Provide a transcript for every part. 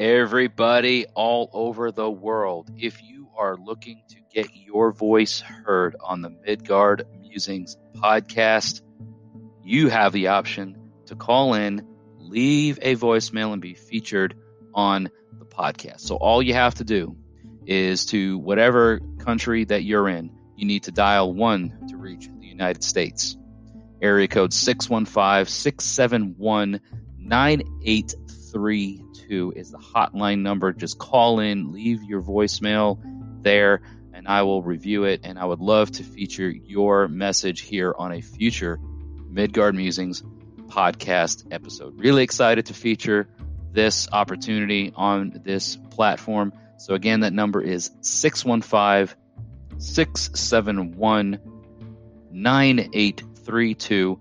Everybody all over the world, if you are looking to get your voice heard on the Midgard Musings podcast, you have the option to call in, leave a voicemail, and be featured on the podcast. So all you have to do is to whatever country that you're in, you need to dial one to reach the United States. Area code 615 671 9832 is the hotline number. Just call in, leave your voicemail there, and I will review it. And I would love to feature your message here on a future Midgard Musings podcast episode. Really excited to feature this opportunity on this platform. So, again, that number is 615 671 9832.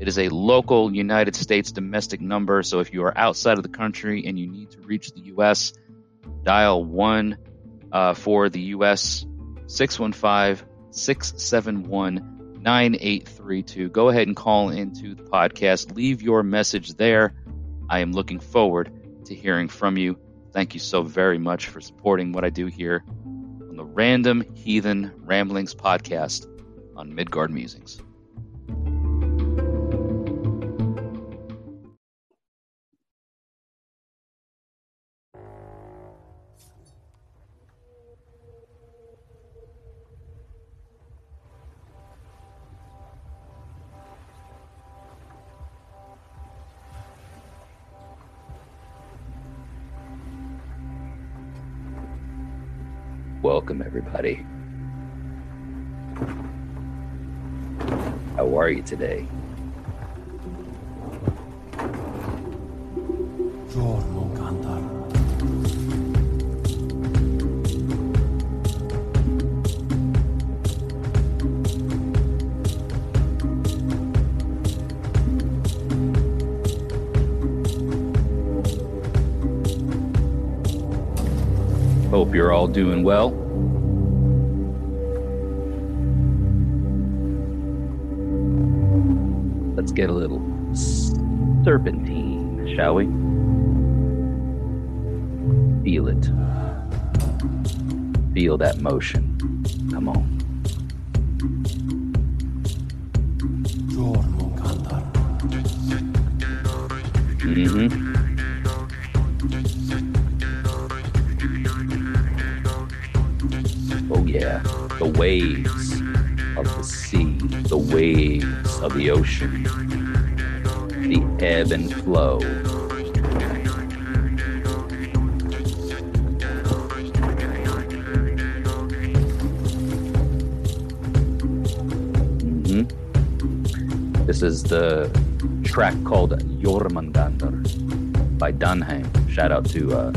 It is a local United States domestic number. So, if you are outside of the country and you need to reach the U.S., dial 1 uh, for the U.S. 615 671 9832. Go ahead and call into the podcast. Leave your message there. I am looking forward to hearing from you. Thank you so very much for supporting what I do here on the Random Heathen Ramblings podcast on Midgard Musings. Everybody. How are you today? Hope you're all doing well. Serpentine, shall we? Feel it. Feel that motion. Come on. Mm-hmm. Oh yeah, the waves of the sea, the waves of the ocean, the ebb and flow. Mhm. This is the track called Jormungandr by Danheim. Shout out to uh,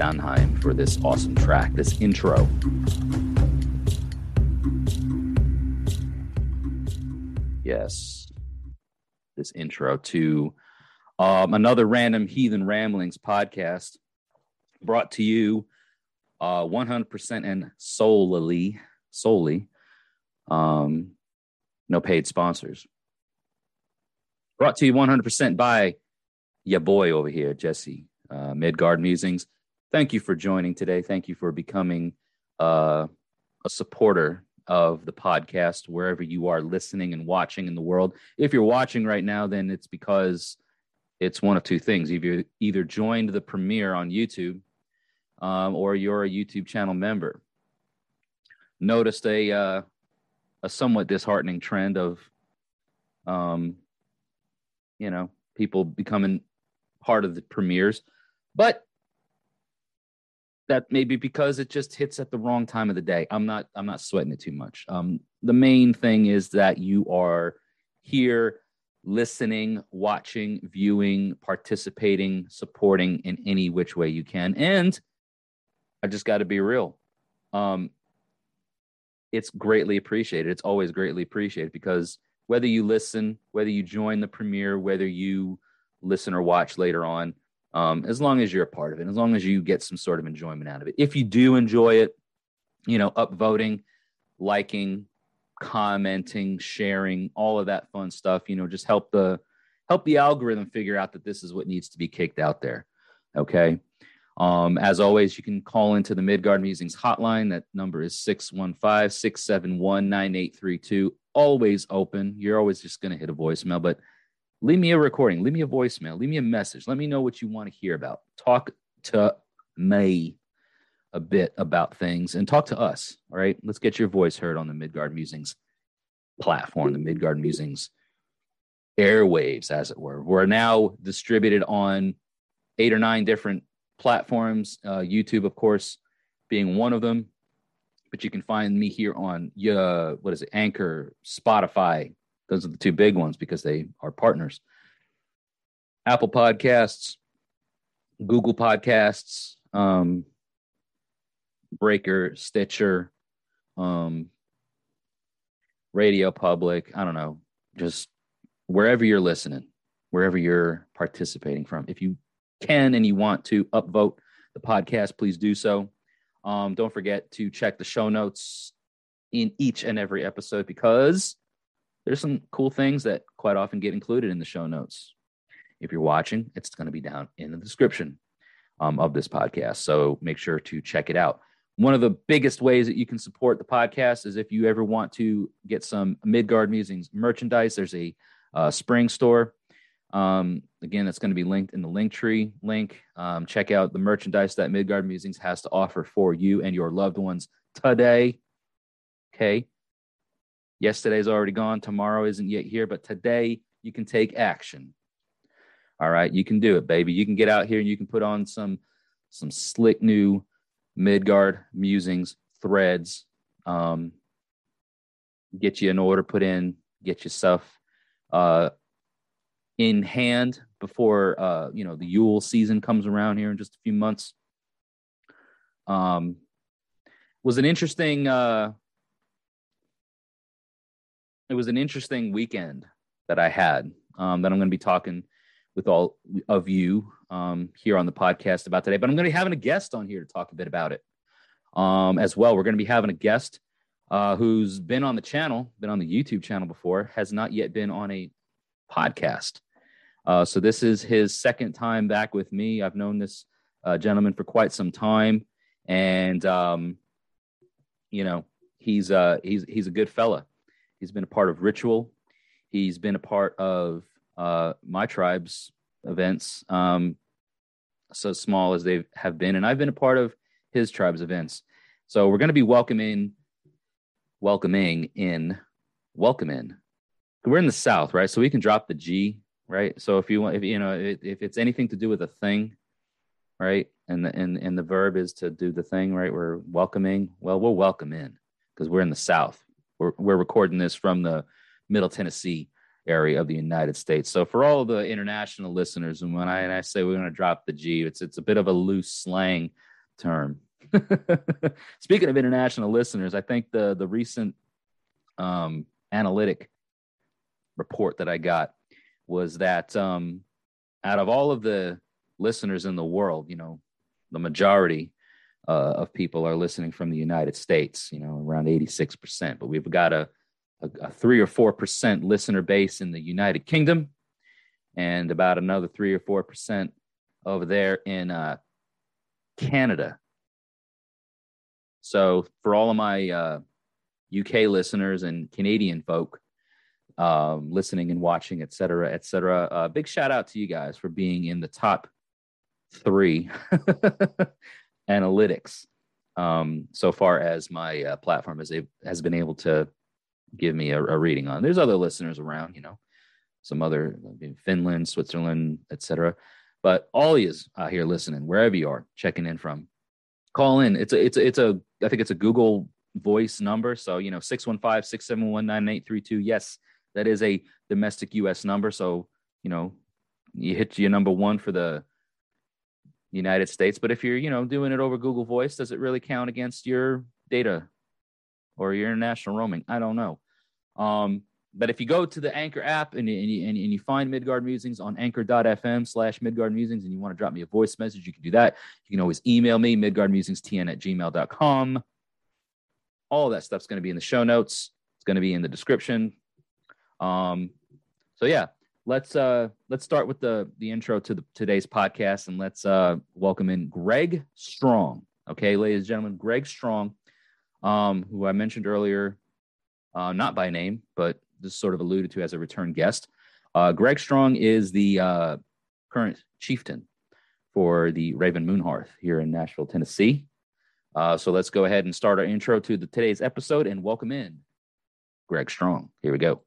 Danheim for this awesome track, this intro. Intro to um, another random heathen ramblings podcast brought to you uh, 100% and solely, solely, um, no paid sponsors. Brought to you 100% by your boy over here, Jesse, uh, Midgard Musings. Thank you for joining today. Thank you for becoming uh, a supporter of the podcast wherever you are listening and watching in the world. If you're watching right now, then it's because it's one of two things. You've either joined the premiere on YouTube um, or you're a YouTube channel member. Noticed a uh, a somewhat disheartening trend of, um, you know, people becoming part of the premieres, but that may be because it just hits at the wrong time of the day. I'm not I'm not sweating it too much. Um, the main thing is that you are here listening, watching, viewing, participating, supporting in any which way you can. And I just got to be real. Um, it's greatly appreciated. It's always greatly appreciated because whether you listen, whether you join the premiere, whether you listen or watch later on, um, as long as you're a part of it, as long as you get some sort of enjoyment out of it. If you do enjoy it, you know, upvoting, liking, commenting, sharing, all of that fun stuff, you know, just help the help the algorithm figure out that this is what needs to be kicked out there. Okay. Um, as always, you can call into the Midgard Musings hotline. That number is 615 671 9832. Always open. You're always just going to hit a voicemail, but leave me a recording, leave me a voicemail, leave me a message. Let me know what you want to hear about. Talk to me a bit about things and talk to us. All right. Let's get your voice heard on the Midgard Musings platform, the Midgard Musings airwaves, as it were. We're now distributed on eight or nine different platforms, uh, YouTube, of course, being one of them. But you can find me here on uh, what is it, Anchor, Spotify. Those are the two big ones because they are partners. Apple Podcasts, Google Podcasts, um, Breaker, Stitcher, um, Radio Public. I don't know, just wherever you're listening, wherever you're participating from. If you can and you want to upvote the podcast, please do so. Um, don't forget to check the show notes in each and every episode because there's some cool things that quite often get included in the show notes. If you're watching, it's going to be down in the description um, of this podcast. So make sure to check it out. One of the biggest ways that you can support the podcast is if you ever want to get some Midgard Musings merchandise. There's a uh, spring store um, again, that's going to be linked in the Linktree link. Um, check out the merchandise that Midgard Musings has to offer for you and your loved ones today. Okay. Yesterday's already gone. Tomorrow isn't yet here, but today you can take action. All right, you can do it, baby. You can get out here and you can put on some some slick new Midgard musings threads. Um, get you an order put in. Get yourself uh, in hand before uh, you know the Yule season comes around here in just a few months. Um, was an interesting. Uh, it was an interesting weekend that I had um, that I'm going to be talking with all of you um, here on the podcast about today. But I'm going to be having a guest on here to talk a bit about it um, as well. We're going to be having a guest uh, who's been on the channel, been on the YouTube channel before, has not yet been on a podcast. Uh, so this is his second time back with me. I've known this uh, gentleman for quite some time, and um, you know he's uh, he's he's a good fella. He's been a part of ritual. He's been a part of uh, my tribe's events, um, so small as they have been, and I've been a part of his tribe's events. So we're going to be welcoming, welcoming in, welcome in we're in the South, right? So we can drop the G, right? So if you want, if you know, if, if it's anything to do with a thing, right, and the and and the verb is to do the thing, right? We're welcoming. Well, we'll welcome in because we're in the South. We're we're recording this from the Middle Tennessee area of the United States. So for all the international listeners, and when I, and I say we're going to drop the G, it's it's a bit of a loose slang term. Speaking of international listeners, I think the the recent um, analytic report that I got was that um, out of all of the listeners in the world, you know, the majority uh, of people are listening from the United States, you know, around 86%. But we've got a, a, a three or 4% listener base in the United Kingdom and about another three or 4% over there in uh, Canada. So for all of my uh, UK listeners and Canadian folk, um, listening and watching, et cetera, et cetera. Uh, big shout out to you guys for being in the top three analytics um, so far as my uh, platform has, has been able to give me a, a, reading on. There's other listeners around, you know, some other Finland, Switzerland, etc. But all you out here listening, wherever you are, checking in from, call in. It's a, it's a, it's a, I think it's a Google voice number. So, you know, 615 671 9832. Yes, that is a domestic US number. So, you know, you hit your number one for the United States. But if you're, you know, doing it over Google Voice, does it really count against your data or your international roaming? I don't know. Um, but if you go to the Anchor app and, and, you, and, you find Midgard Musings on anchor.fm slash Midgard Musings and you want to drop me a voice message, you can do that. You can always email me, midgardmusingstn at gmail.com. All that stuff's going to be in the show notes. It's going to be in the description. Um, so yeah, let's uh let's start with the the intro to the today's podcast and let's uh welcome in Greg Strong. Okay, ladies and gentlemen, Greg Strong, um, who I mentioned earlier, uh, not by name, but just sort of alluded to as a return guest. Uh, Greg Strong is the uh, current chieftain for the Raven Moonhearth here in Nashville, Tennessee. Uh, so let's go ahead and start our intro to the, today's episode and welcome in Greg Strong. Here we go.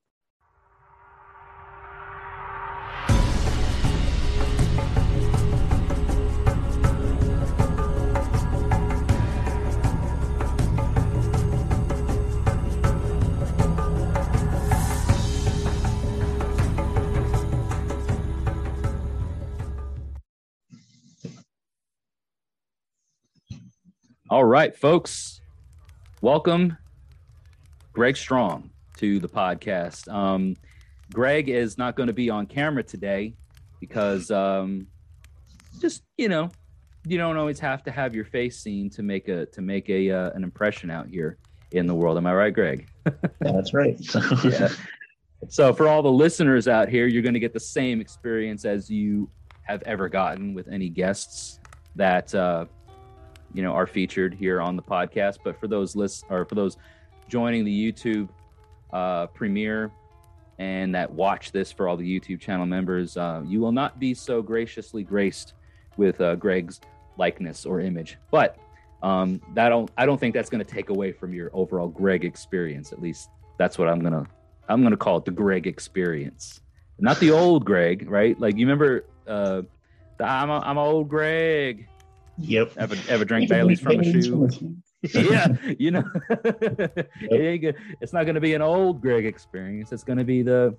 All right, folks, welcome Greg Strong to the podcast. Um, Greg is not going to be on camera today because um, just you know you don't always have to have your face seen to make a to make a uh, an impression out here in the world. Am I right, Greg? That's right. yeah. So for all the listeners out here, you're going to get the same experience as you have ever gotten with any guests that uh, you know are featured here on the podcast. But for those lists or for those joining the YouTube uh, premiere and that watch this for all the YouTube channel members, uh, you will not be so graciously graced with uh, Greg's likeness or image. But um, that don't I don't think that's going to take away from your overall Greg experience. At least that's what I'm gonna I'm gonna call it the Greg experience, not the old Greg, right? Like you remember uh, the I'm a, I'm old Greg. Yep. Ever ever drink Bailey's from a shoe? yeah, you know, it ain't good. It's not going to be an old Greg experience. It's going to be the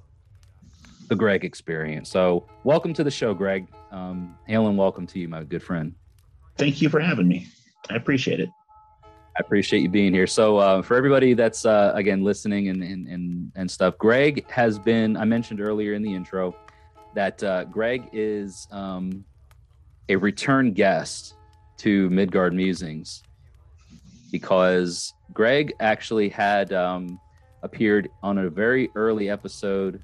the Greg experience. So, welcome to the show, Greg. Um, hail and welcome to you, my good friend. Thank you for having me. I appreciate it. I appreciate you being here. So, uh, for everybody that's uh, again listening and, and and and stuff, Greg has been. I mentioned earlier in the intro that uh, Greg is um, a return guest to Midgard Musings because Greg actually had um, appeared on a very early episode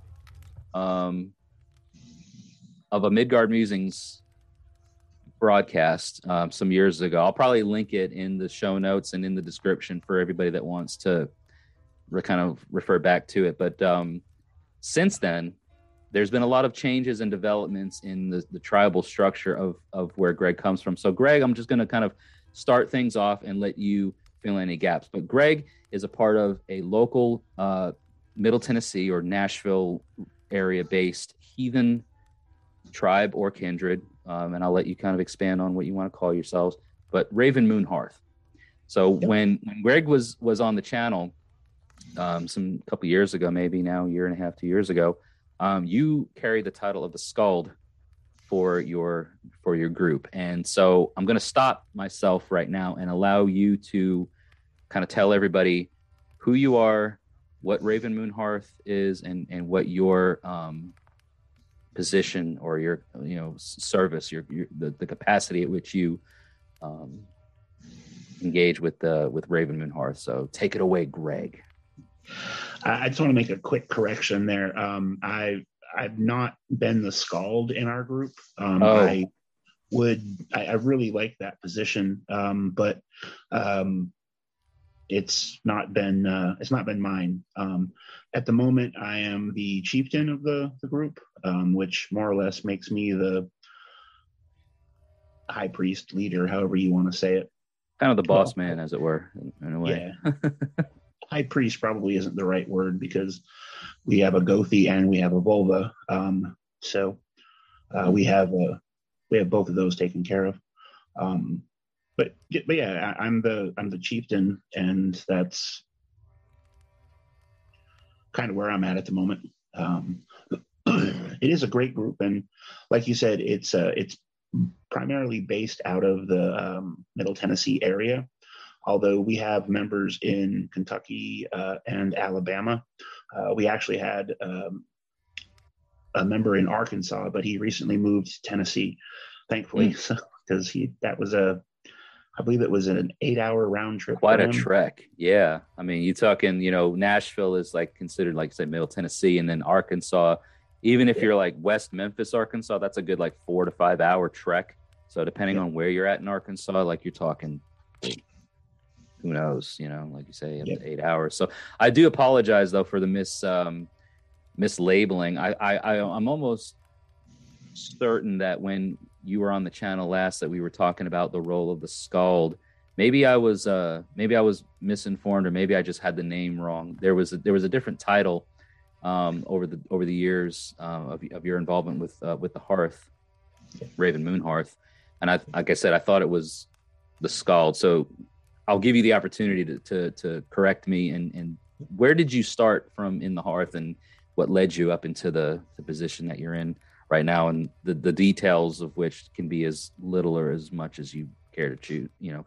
um, of a Midgard Musings broadcast um, some years ago. I'll probably link it in the show notes and in the description for everybody that wants to re- kind of refer back to it. But um, since then, there's been a lot of changes and developments in the, the tribal structure of, of where Greg comes from. So, Greg, I'm just going to kind of start things off and let you fill any gaps. But Greg is a part of a local uh, Middle Tennessee or Nashville area based heathen tribe or kindred. Um, and I'll let you kind of expand on what you want to call yourselves. But Raven Moon Hearth. So yep. when, when Greg was was on the channel um, some couple years ago, maybe now a year and a half, two years ago, um, you carry the title of the Skald for your for your group. And so I'm going to stop myself right now and allow you to kind of tell everybody who you are, what Raven Moon Hearth is, and and what your um, position or your you know service, your, your the, the capacity at which you um, engage with the with Raven Moon Hearth. So take it away, Greg. I just want to make a quick correction there. Um, I I've not been the skald in our group. Um, oh. I would I, I, really like that position, um, but um, it's not been uh, it's not been mine. Um, at the moment, I am the chieftain of the the group, um, which more or less makes me the high priest leader, however you want to say it. Kind of the boss well, man, as it were, in, in a way. Yeah. high priest probably isn't the right word because we have a Gothi and we have a Völva. Um, so uh, we have a, we have both of those taken care of. Um, but but yeah, I, am the I'm the chieftain, and that's kind of where I'm at at the moment. Um, it is a great group, and like you said, it's uh, it's primarily based out of the um, Middle Tennessee area although we have members in Kentucky uh, and Alabama. Uh, we actually had um, a member in Arkansas, but he recently moved to Tennessee, thankfully, because mm. he that was a I believe it was an eight hour round trip. Quite a trek. Yeah. I mean, you're talking, you know, Nashville is like considered, like say, middle Tennessee, and then Arkansas Even if Yeah. you're like West Memphis, Arkansas, that's a good like four to five hour trek. So depending Yeah. on where you're at in Arkansas, like you're talking, who knows, you know, like you say, up to eight hours. So I do apologize though for the mis um, mislabeling. I, I, I I'm almost certain that when you were on the channel last that we were talking about the role of the skald. Maybe i was uh maybe i was misinformed or maybe i just had the name wrong. There was a, there was a different title um over the over the years uh, of, of your involvement with uh, with the hearth raven moon hearth and i like i said i thought it was the skald. So i'll give you the opportunity to to, to correct me. And and where did you start from in the hearth and what led you up into the the position that you're in right now? And the, the details of which can be as little or as much as you care to choose you know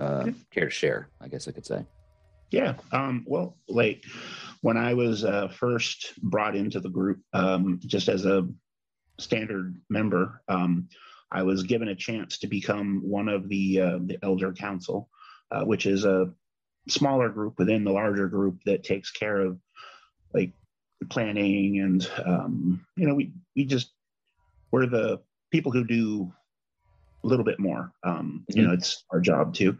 uh, care to share i guess i could say. Yeah. Um, well, like when I was uh, first brought into the group, um, just as a standard member, um, I was given a chance to become one of the uh, the elder council, uh, which is a smaller group within the larger group that takes care of like planning and um, you know we we just we're the people who do a little bit more. Um, You know, it's our job too.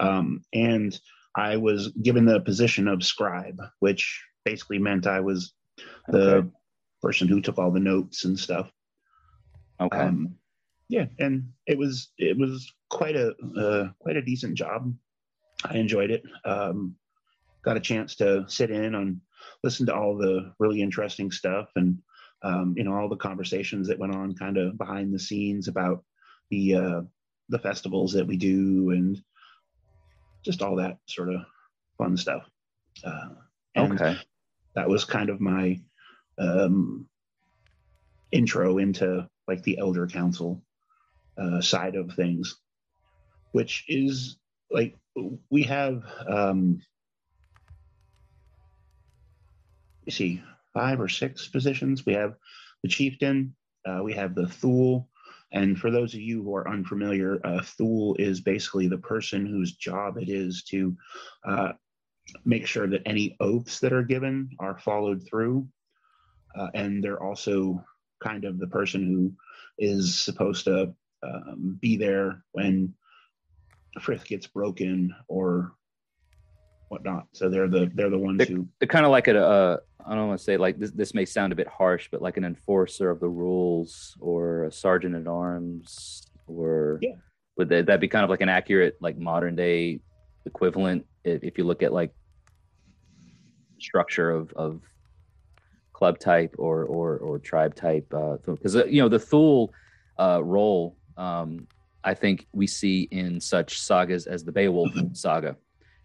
Um, and I was given the position of scribe, which basically meant I was the Okay. person who took all the notes and stuff. okay Um, yeah, and it was it was quite a uh, quite a decent job. I enjoyed it. Um, got a chance to sit in and listen to all the really interesting stuff, and um, you know all the conversations that went on kind of behind the scenes about the uh, the festivals that we do, and just all that sort of fun stuff. Uh, and okay that was kind of my um, intro into like the elder council uh, side of things, which is like we have um, you see five or six positions. We have the chieftain, uh, we have the thyle, and for those of you who are unfamiliar, uh, thyle is basically the person whose job it is to uh, make sure that any oaths that are given are followed through. Uh, and they're also kind of the person who is supposed to um, be there when Frith gets broken or whatnot. So they're the they're the ones who they're kind of like a uh, i don't want to say like this this may sound a bit harsh but like an enforcer of the rules or a sergeant at arms or Yeah. would that, that be kind of like an accurate like modern day equivalent if, if you look at like structure of of club type or or or tribe type uh because uh, you know the thyle uh role um i think we see in such sagas as the beowulf saga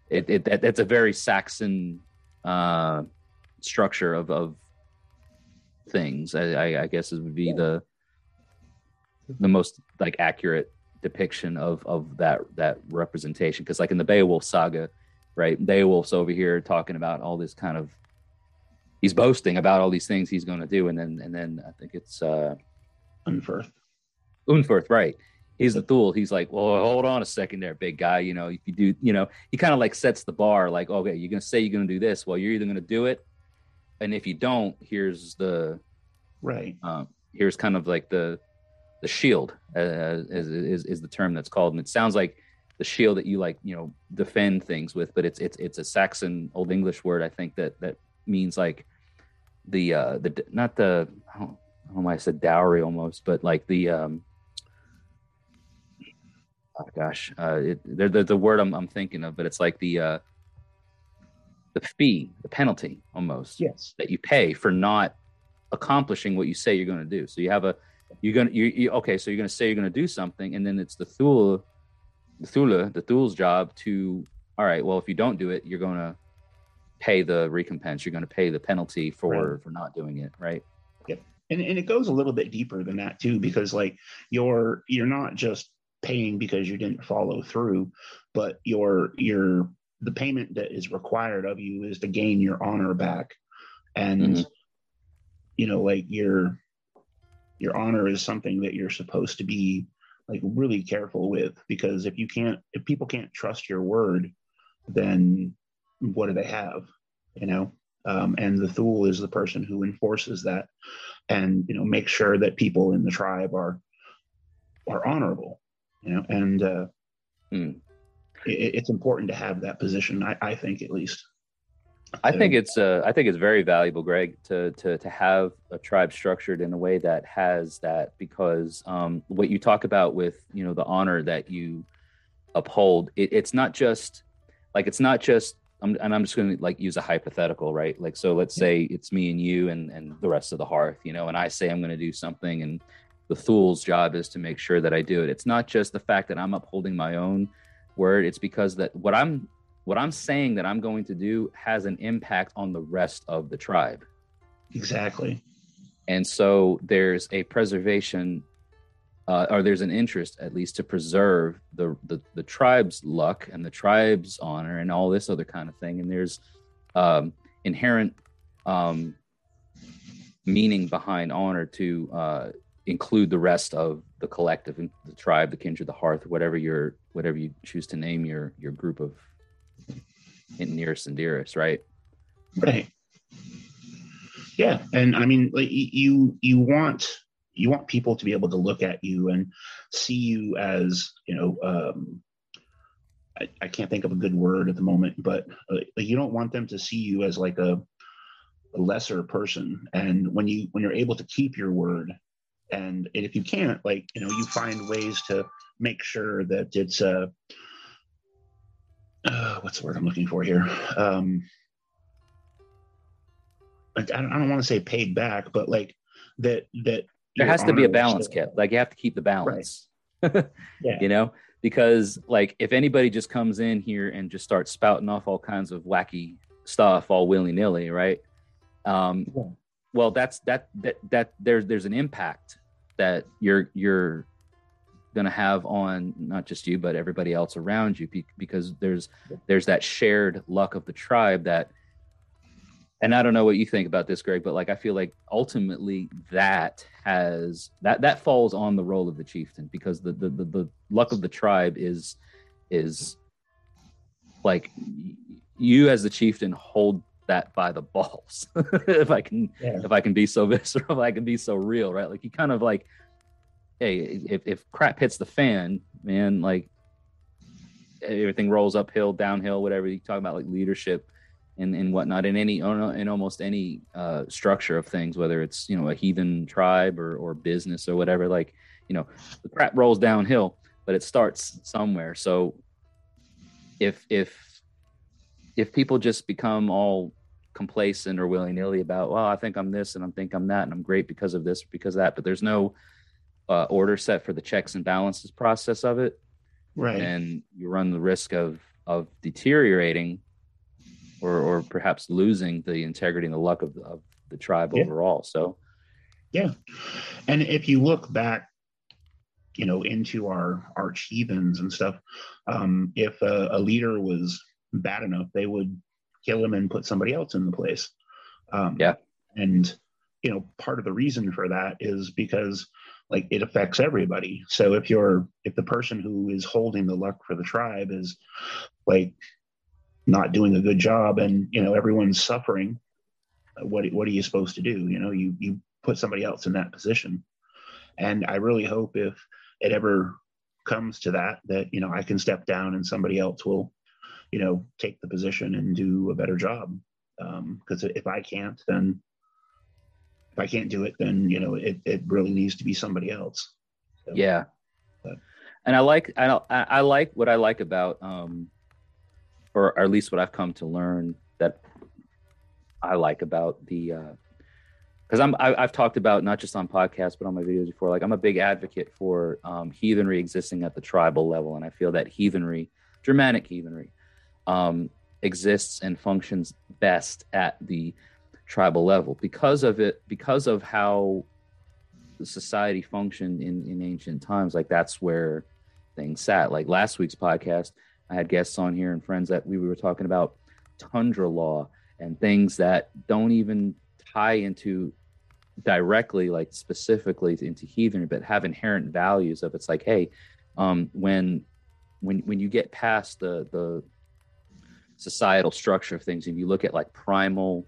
it, it that, that's a very saxon uh structure of of things i i, I guess it would be the the most like accurate depiction of of that that representation because like in the beowulf saga right beowulf's over here talking about all this kind of he's boasting about all these things he's going to do and then and then i think it's uh unfirth. Unferth, right. He's the tool. He's like, well, hold on a second there, big guy. You know, if you do, you know, he kind of like sets the bar like, okay, you're going to say you're going to do this. Well, you're either going to do it. And if you don't, here's the, Right. um, here's kind of like the, the shield uh, is, is, is the term that's called. And it sounds like the shield that you like, you know, defend things with, but it's, it's, it's a Saxon old English word. I think that, that means like the, uh, the, not the, I don't, I don't know why I said dowry almost, but like the, um, oh gosh, uh, it, they're, they're the word I'm, I'm thinking of, but it's like the uh, the fee, the penalty almost Yes. that you pay for not accomplishing what you say you're going to do. So you have a you're gonna you, you okay, so you're going to say you're going to do something, and then it's the thyle, the thyle, the thyle's job to all right. Well, if you don't do it, you're going to pay the recompense. You're going to pay the penalty for Right. for not doing it. Right. and, and it goes a little bit deeper than that too because like you're you're not just paying because you didn't follow through but your your the payment that is required of you is to gain your honor back. And Mhm. you know like your your honor is something that you're supposed to be like really careful with because if you can't if people can't trust your word then what do they have you know? Um, and the Thyle is the person who enforces that, and you know make sure that people in the tribe are are honorable, you know, and uh, Hmm. it, it's important to have that position. I, I think at least. I think it's uh, I think it's very valuable, Greg, to to to have a tribe structured in a way that has that because um, what you talk about with you know the honor that you uphold, it, it's not just like it's not just. I'm, and I'm just going to like use a hypothetical, right? Like, so let's say it's me and you and and the rest of the hearth, you know, and I say I'm going to do something, and the Thyle's job is to make sure that I do it. It's not just the fact that I'm upholding my own word; it's because that what I'm what I'm saying that I'm going to do has an impact on the rest of the tribe. Exactly. And so there's a preservation, uh, or there's an interest at least to preserve the, the, the tribe's luck and the tribe's honor and all this other kind of thing. And there's um, inherent um, meaning behind honor to uh, include the rest of the collective, the tribe, the kindred, the hearth, whatever your whatever you choose to name your your group of nearest and dearest, right? Right. Yeah, and I mean, like you you want you want people to be able to look at you and see you as you know. Um, I, I can't think of a good word at the moment, but uh, you don't want them to see you as like a, a lesser person. And when you when you're able to keep your word, and, if you can't, like you know, you find ways to make sure that it's uh, uh, what's the word I'm looking for here? Um, I don't, I don't want to say paid back, but like that that there has to be a balance kept. Like you have to keep the balance. Right. yeah. You know, because like if anybody just comes in here and just starts spouting off all kinds of wacky stuff all willy nilly, right? Um, yeah. Well, that's that that that there's there's an impact that you're you're going to have on not just you but everybody else around you because there's there's that shared luck of the tribe that and I don't know what you think about this Greg but like I feel like ultimately that has that that falls on the role of the chieftain because the the the, the luck of the tribe is is like you as the chieftain hold that by the balls if I can yeah. if I can be so visceral if I can be so real right like you kind of like hey, if, if crap hits the fan, man, like everything rolls uphill, downhill, whatever you talk about, like leadership and, and whatnot in any in almost any uh, structure of things, whether it's you know a heathen tribe or or business or whatever. Like you know, the crap rolls downhill, but it starts somewhere. So if if if people just become all complacent or willy nilly about, well, I think I'm this and I think I'm that and I'm great because of this, because of that, but there's no uh, order set for the checks and balances process of it, right? And you run the risk of of deteriorating, or or perhaps losing the integrity and the luck of the, of the tribe yeah. overall. So, yeah, and if you look back, you know, into our arch heathens and stuff, um, if a, a leader was bad enough, they would kill him and put somebody else in the place. Um, yeah, and you know, part of the reason for that is because like it affects everybody. So if you're if the person who is holding the luck for the tribe is like not doing a good job and you know everyone's suffering what what are you supposed to do? You know you you put somebody else in that position. And i really hope if it ever comes to that that you know i can step down and somebody else will you know take the position and do a better job because um, if i can't then if I can't do it, then you know it it really needs to be somebody else. So, yeah, but. and I like I I like what I like about um, or, at least what I've come to learn that I like about the uh, because I'm I, have talked about not just on podcasts but on my videos before. Like I'm a big advocate for um, heathenry existing at the tribal level, and I feel that heathenry, Germanic heathenry, um, exists and functions best at the tribal level. Because of it because of how society functioned in in ancient times like that's where things sat. Like last week's podcast i had guests on here and friends that we were talking about tundra law and things that don't even tie into directly like specifically into heathen but have inherent values of it's like hey um when when when you get past the the societal structure of things and you look at like primal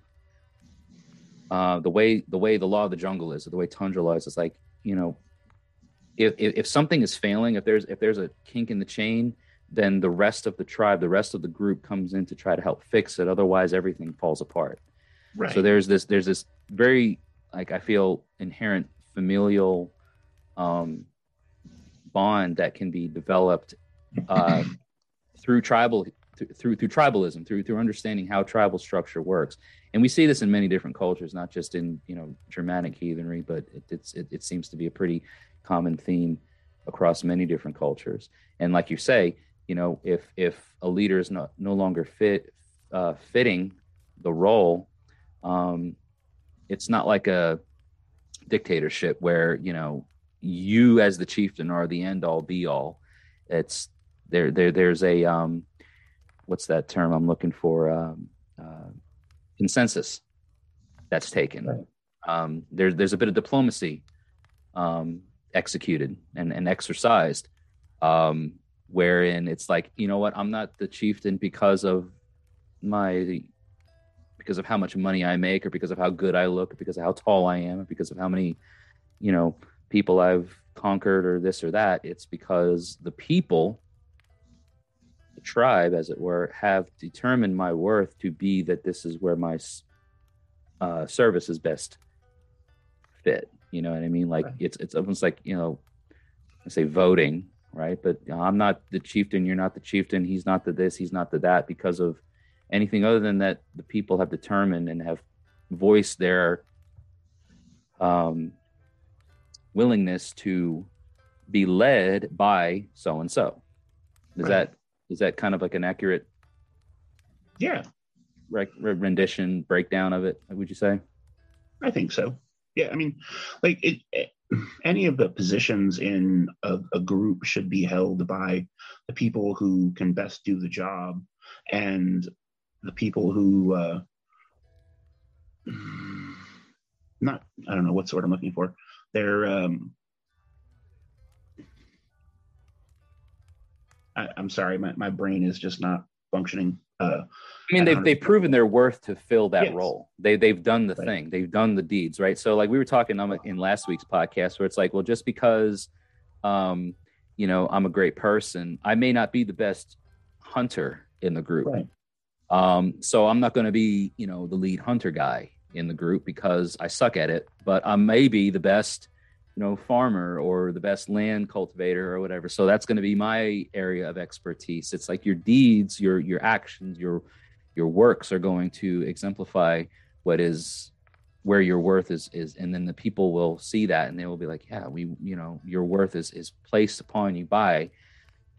uh, the way the way the law of the jungle is, or the way tundra law is, it's like you know, if, if if something is failing, if there's if there's a kink in the chain, then the rest of the tribe, the rest of the group comes in to try to help fix it. Otherwise, everything falls apart. Right. So there's this there's this very like I feel inherent familial um, bond that can be developed uh, through tribal through through tribalism through through understanding how tribal structure works. And we see this in many different cultures not just in you know germanic heathenry but it, it's it, it seems to be a pretty common theme across many different cultures. And like you say you know if if a leader is not no longer fit uh, fitting the role um, it's not like a dictatorship where you know you as the chieftain are the end all be all. It's there there there's a um what's that term i'm looking for? Um uh, consensus that's taken. Right. um there's there's a bit of diplomacy um executed and and exercised um wherein it's like you know what? I'm not the chieftain because of my because of how much money i make or because of how good i look or because of how tall i am or because of how many you know people i've conquered or this or that. It's because the people tribe as it were have determined my worth to be that this is where my uh, service is best fit you know what i mean like right. it's it's almost like you know i say voting right? But I'm not the chieftain. You're not the chieftain. He's not the this. He's not the that because of anything other than that the people have determined and have voiced their um, willingness to be led by so and so. Is right. that is that kind of like an accurate? Yeah. rendition breakdown of it. Would you say? I think so. Yeah, I mean, like it, any of the positions in a, a, group should be held by the people who can best do the job and the people who uh, not i don't know what sort i'm looking for they're um, I, am sorry my, my brain is just not functioning uh, I mean, they've they've proven their worth to fill that yes. role. They they've done the right. thing. They've done the deeds, right? So, like we were talking in last week's podcast, where it's like, well, just because, um, you know, I'm a great person, I may not be the best hunter in the group. Right. Um, so I'm not going to be, you know, the lead hunter guy in the group because I suck at it. But I may be the best, you know, farmer or the best land cultivator or whatever. So that's going to be my area of expertise. It's like your deeds, your your actions, your your works are going to exemplify what is where your worth is is and then the people will see that and they will be like yeah we you know your worth is is placed upon you by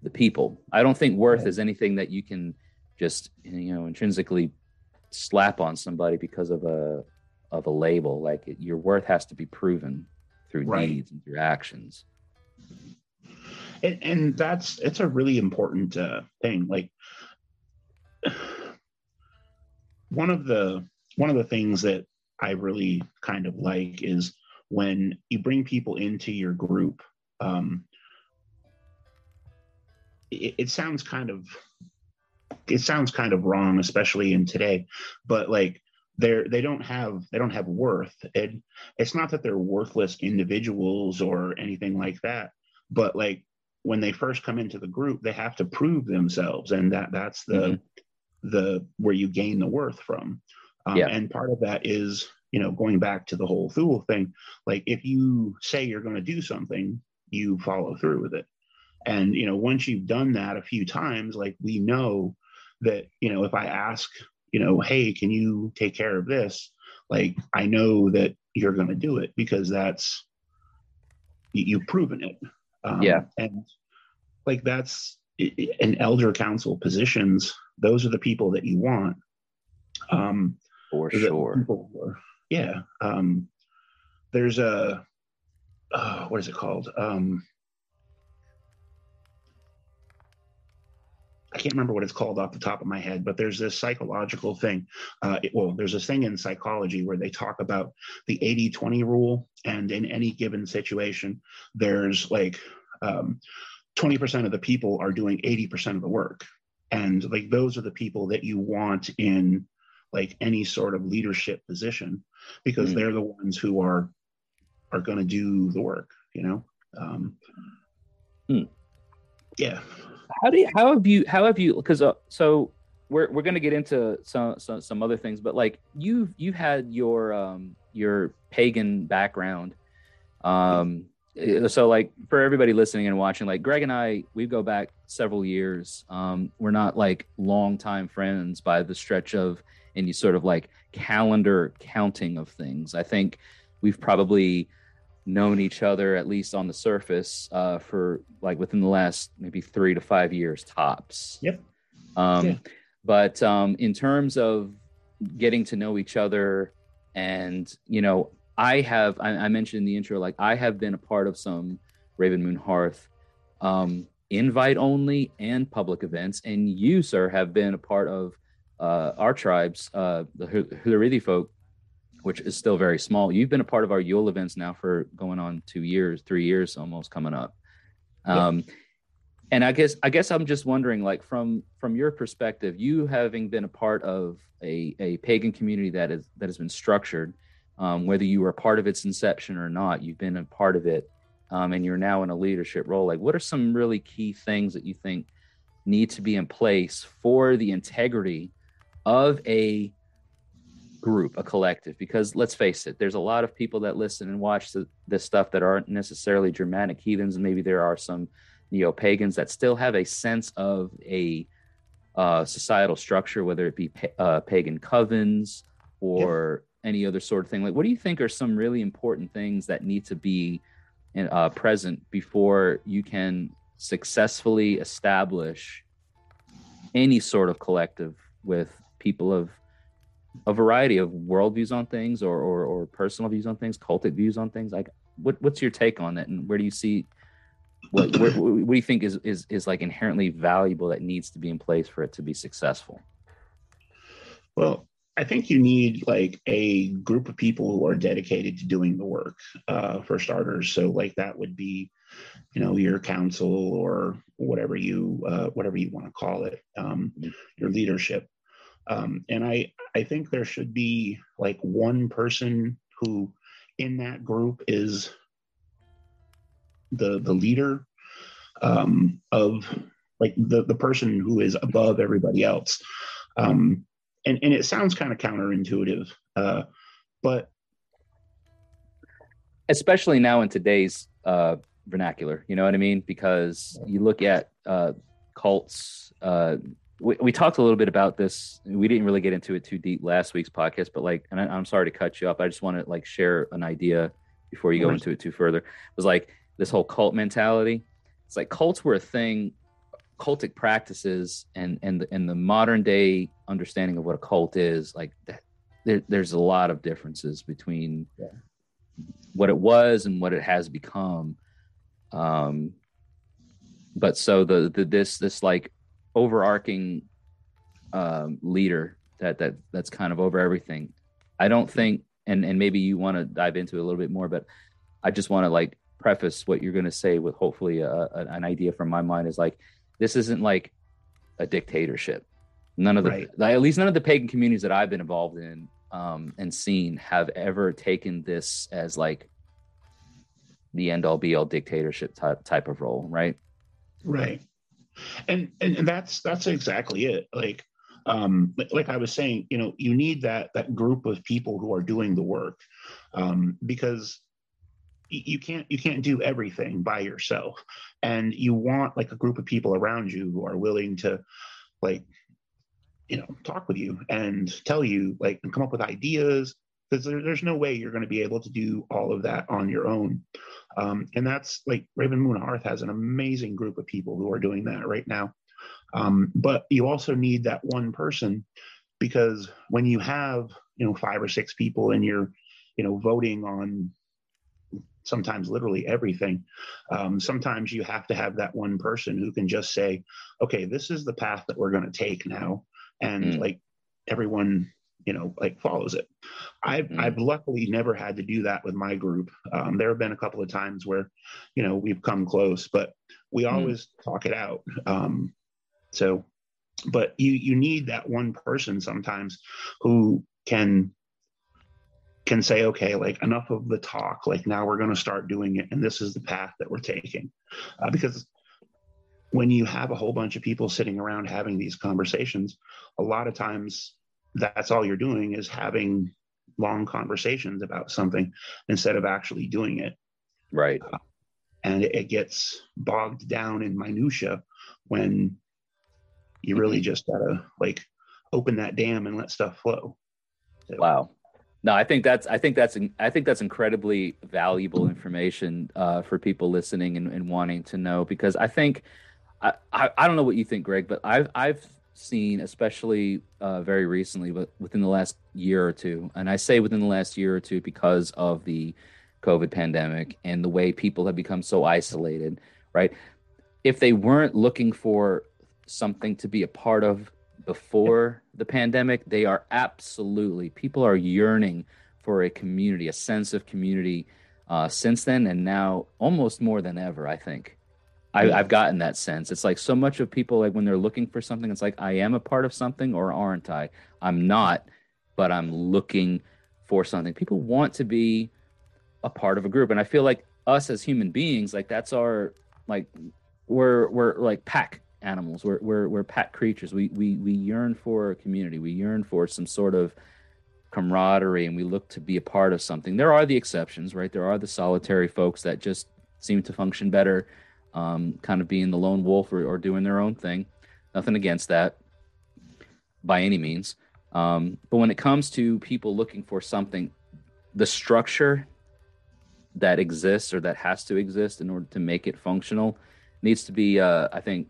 the people i don't think worth is anything that you can just you know intrinsically slap on somebody because of a of a label like it, your worth has to be proven through right. deeds and through actions and, and that's it's a really important uh, thing like one of the one of the things that I really kind of like is when you bring people into your group. Um, it, it sounds kind of it sounds kind of wrong, especially in today, but like they're they don't have they don't have worth. And it's not that they're worthless individuals or anything like that, but like when they first come into the group, they have to prove themselves, and that that's the mm-hmm the where you gain the worth from. Um, yeah. And part of that is, you know, going back to the whole Thyle thing. Like if you say you're going to do something, you follow through with it. And you know, once you've done that a few times, like we know that you know, if I ask, you know, hey, can you take care of this? Like I know that you're going to do it because that's you, have proven it. Um, yeah. And like that's in elder council positions those are the people that you want. Um, For sure. Are, yeah. Um, there's a, uh, what is it called? Um, I can't remember what it's called off the top of my head, but there's this psychological thing. Uh, it, well, there's this thing in psychology where they talk about the 80 20 rule. And in any given situation, there's like um, 20% of the people are doing 80% of the work and like those are the people that you want in like any sort of leadership position because mm. they're the ones who are are going to do the work you know um mm. yeah how do you how have you how have you because uh, so we're we're to get into some, some some other things but like you've you've had your um your pagan background um uh, so like for everybody listening and watching like greg and i we go back several years um we're not like long time friends by the stretch of any sort of like calendar counting of things. I think we've probably known each other at least on the surface uh for like within the last maybe three to five years tops. Yep. Um yeah. but um in terms of getting to know each other and you know I have I, I, mentioned in the intro like I have been a part of some Raven Moon Hearth um, invite only and public events, and you, sir, have been a part of uh, our tribes, uh, the Huridi folk, which is still very small. You've been a part of our Yule events now for going on two years, three years almost coming up. Um, yeah. And I guess I guess I'm just wondering, like from from your perspective, you having been a part of a, a pagan community that is that has been structured um, whether you were a part of its inception or not, you've been a part of it, um, and you're now in a leadership role. Like, what are some really key things that you think need to be in place for the integrity of a group, a collective? Because let's face it, there's a lot of people that listen and watch the, this stuff that aren't necessarily Germanic heathens, and maybe there are some neo pagans that still have a sense of a uh, societal structure, whether it be pa- uh, pagan covens or any other sort of thing like what do you think are some really important things that need to be uh, present before you can successfully establish any sort of collective with people of a variety of worldviews on things or, or, or personal views on things cultic views on things like what, what's your take on that and where do you see what, what, what do you think is, is is like inherently valuable that needs to be in place for it to be successful well I think you need like a group of people who are dedicated to doing the work, uh, for starters. So like that would be, you know, your council or whatever you uh, whatever you want to call it, um, your leadership. Um, and I I think there should be like one person who in that group is the the leader um, of like the the person who is above everybody else. Um, and and it sounds kind of counterintuitive, uh, but especially now in today's uh, vernacular, you know what I mean? Because you look at uh, cults. Uh, we, we talked a little bit about this. We didn't really get into it too deep last week's podcast, but like, and I, am sorry to cut you up. I just want to like share an idea before you go into it too further. It was like this whole cult mentality. It's like cults were a thing cultic practices and and the, and the modern day understanding of what a cult is like there, there's a lot of differences between yeah. what it was and what it has become um but so the, the this this like overarching um leader that that that's kind of over everything i don't think and and maybe you want to dive into it a little bit more but i just want to like preface what you're going to say with hopefully a, a, an idea from my mind is like this isn't like a dictatorship. None of the, right. at least none of the pagan communities that I've been involved in um, and seen have ever taken this as like the end all be all dictatorship type type of role, right? Right. And, and that's that's exactly it. Like um like I was saying, you know, you need that that group of people who are doing the work. Um because you can't you can't do everything by yourself and you want like a group of people around you who are willing to like you know talk with you and tell you like and come up with ideas because there, there's no way you're going to be able to do all of that on your own um, and that's like raven moon hearth has an amazing group of people who are doing that right now um, but you also need that one person because when you have you know five or six people and you're you know voting on sometimes literally everything. Um, sometimes you have to have that one person who can just say, okay, this is the path that we're going to take now. And mm. like everyone, you know, like follows it. I've, mm. I've luckily never had to do that with my group. Um, there have been a couple of times where, you know, we've come close, but we mm. always talk it out. Um, so, but you, you need that one person sometimes who can can say, okay, like enough of the talk. Like now we're going to start doing it, and this is the path that we're taking. Uh, because when you have a whole bunch of people sitting around having these conversations, a lot of times that's all you're doing is having long conversations about something instead of actually doing it. Right. Uh, and it, it gets bogged down in minutia when you really mm-hmm. just gotta like open that dam and let stuff flow. So. Wow. No, I think that's I think that's I think that's incredibly valuable information uh, for people listening and, and, wanting to know because I think I, I, I don't know what you think, Greg, but I've I've seen especially uh, very recently, but within the last year or two, and I say within the last year or two because of the COVID pandemic and the way people have become so isolated, right? If they weren't looking for something to be a part of before the pandemic, they are absolutely people are yearning for a community, a sense of community uh, since then, and now almost more than ever. I think I, have gotten that sense. It's like so much of people like when they're looking for something, it's like I am a part of something or aren't I? I'm not, but I'm looking for something. People want to be a part of a group, and I feel like us as human beings, like that's our like we're we're like pack animals. We're we're we're pack creatures. We we we yearn for a community. We yearn for some sort of camaraderie, and we look to be a part of something. There are the exceptions, right? There are the solitary folks that just seem to function better, um, kind of being the lone wolf or, or doing their own thing. Nothing against that by any means. Um, but when it comes to people looking for something, the structure that exists or that has to exist in order to make it functional needs to be, uh, I think,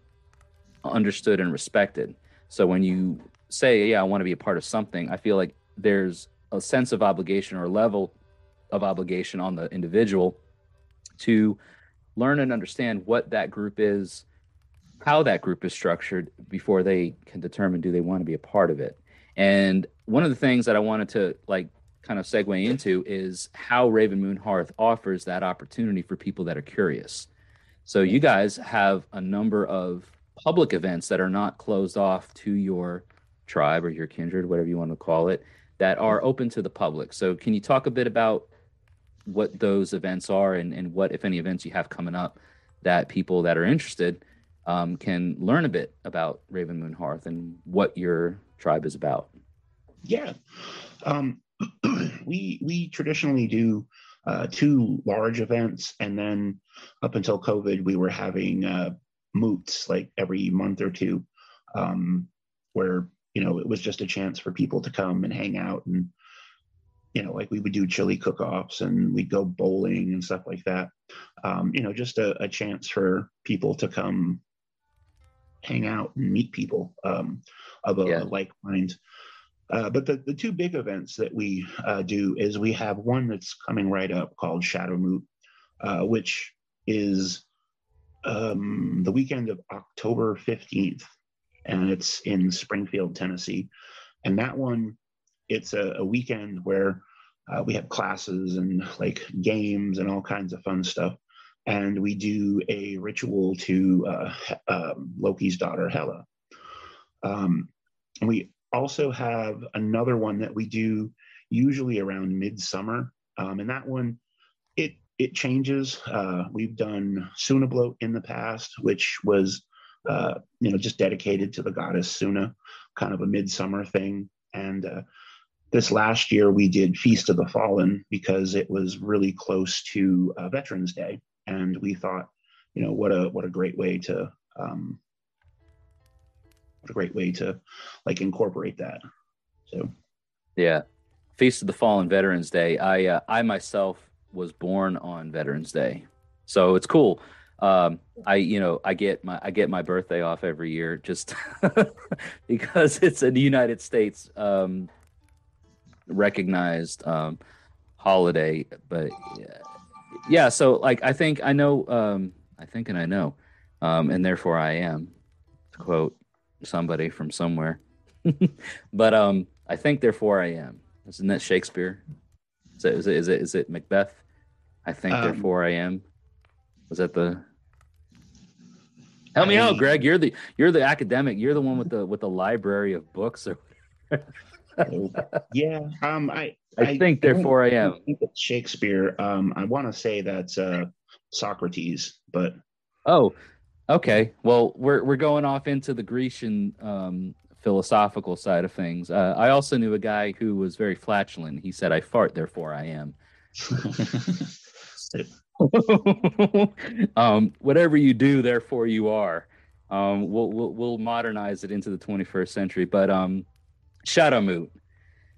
understood and respected. So when you say, "Yeah, I want to be a part of something," I feel like there's a sense of obligation or a level of obligation on the individual to learn and understand what that group is, how that group is structured before they can determine do they want to be a part of it. And one of the things that I wanted to like kind of segue into is how Raven Moon Hearth offers that opportunity for people that are curious. So you guys have a number of public events that are not closed off to your tribe or your kindred, whatever you want to call it, that are mm-hmm. open to the public. So, can you talk a bit about what those events are and, and what, if any, events you have coming up that people that are interested um, can learn a bit about Raven Moon Hearth and what your tribe is about? Yeah. Um, we, we traditionally do uh, two large events, and then up until COVID, we were having uh, moots like every month or two, um, where you know it was just a chance for people to come and hang out and you know like we would do chili cook-offs and we'd go bowling and stuff like that. Um, you know, just a, a, chance for people to come hang out and meet people um, of a, yeah. like mind. Uh, but the, the two big events that we uh, do is we have one that's coming right up called Shadow Moot, uh, which is um, the weekend of October 15th, and it's in Springfield, Tennessee. And that one, it's a, a weekend where uh, we have classes and like games and all kinds of fun stuff. And we do a ritual to uh, um, Loki's daughter, Hela. Um, we also have another one that we do usually around midsummer. Um, and that one, it it changes. Uh, we've done Sunablot in the past, which was uh, you know just dedicated to the goddess Suna, kind of a midsummer thing. And uh, this last year we did Feast of the Fallen because it was really close to uh, Veterans Day, and we thought, you know, what a what a great way to um, what a great way to like incorporate that. So, yeah, Feast of the Fallen Veterans Day. I uh, I myself was born on Veterans Day, so it's cool. Um, I you know I get my I get my birthday off every year just because it's in the United States um, recognized um, holiday. But yeah, yeah, so like I think I know um, I think and I know, um, and therefore I am. To quote somebody from somewhere, but um, I think therefore I am. Isn't that Shakespeare? Is it, is it, is it, is it Macbeth? I think, um, therefore I am. Was that the? Help me I, out, Greg. You're the you're the academic. You're the one with the with the library of books or. yeah, um, I I, think therefore I, I am. I Shakespeare. Um, I want to say that's uh, Socrates, but oh, okay. Well, we're we're going off into the Grecian um, philosophical side of things. Uh, I also knew a guy who was very flatulent. He said, "I fart, therefore I am." um, whatever you do, therefore you are. Um, we'll, we'll, we'll modernize it into the 21st century. But um, Shadowmoot.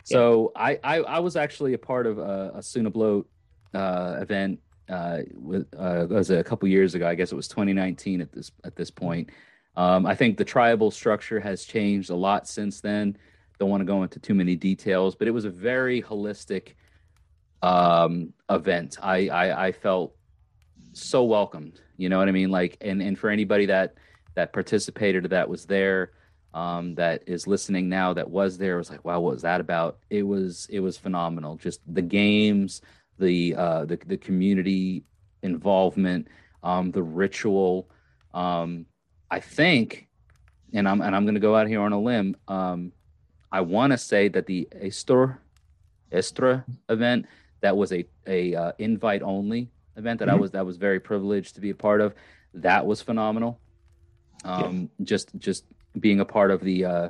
So yeah. I, I, I was actually a part of a, a Sunablot uh, event uh, with uh, was a couple years ago. I guess it was 2019 at this at this point. Um, I think the tribal structure has changed a lot since then. Don't want to go into too many details, but it was a very holistic um, event. I, I I felt so welcomed. You know what I mean? Like, and and for anybody that that participated, that was there, um, that is listening now, that was there, was like, wow, what was that about? It was it was phenomenal. Just the games, the uh, the the community involvement, um, the ritual. Um, I think, and I'm and I'm going to go out here on a limb. Um, I want to say that the Estor Estra event that was a a uh, invite only event that mm-hmm. I was that was very privileged to be a part of. That was phenomenal. Um, yeah. Just just being a part of the, uh,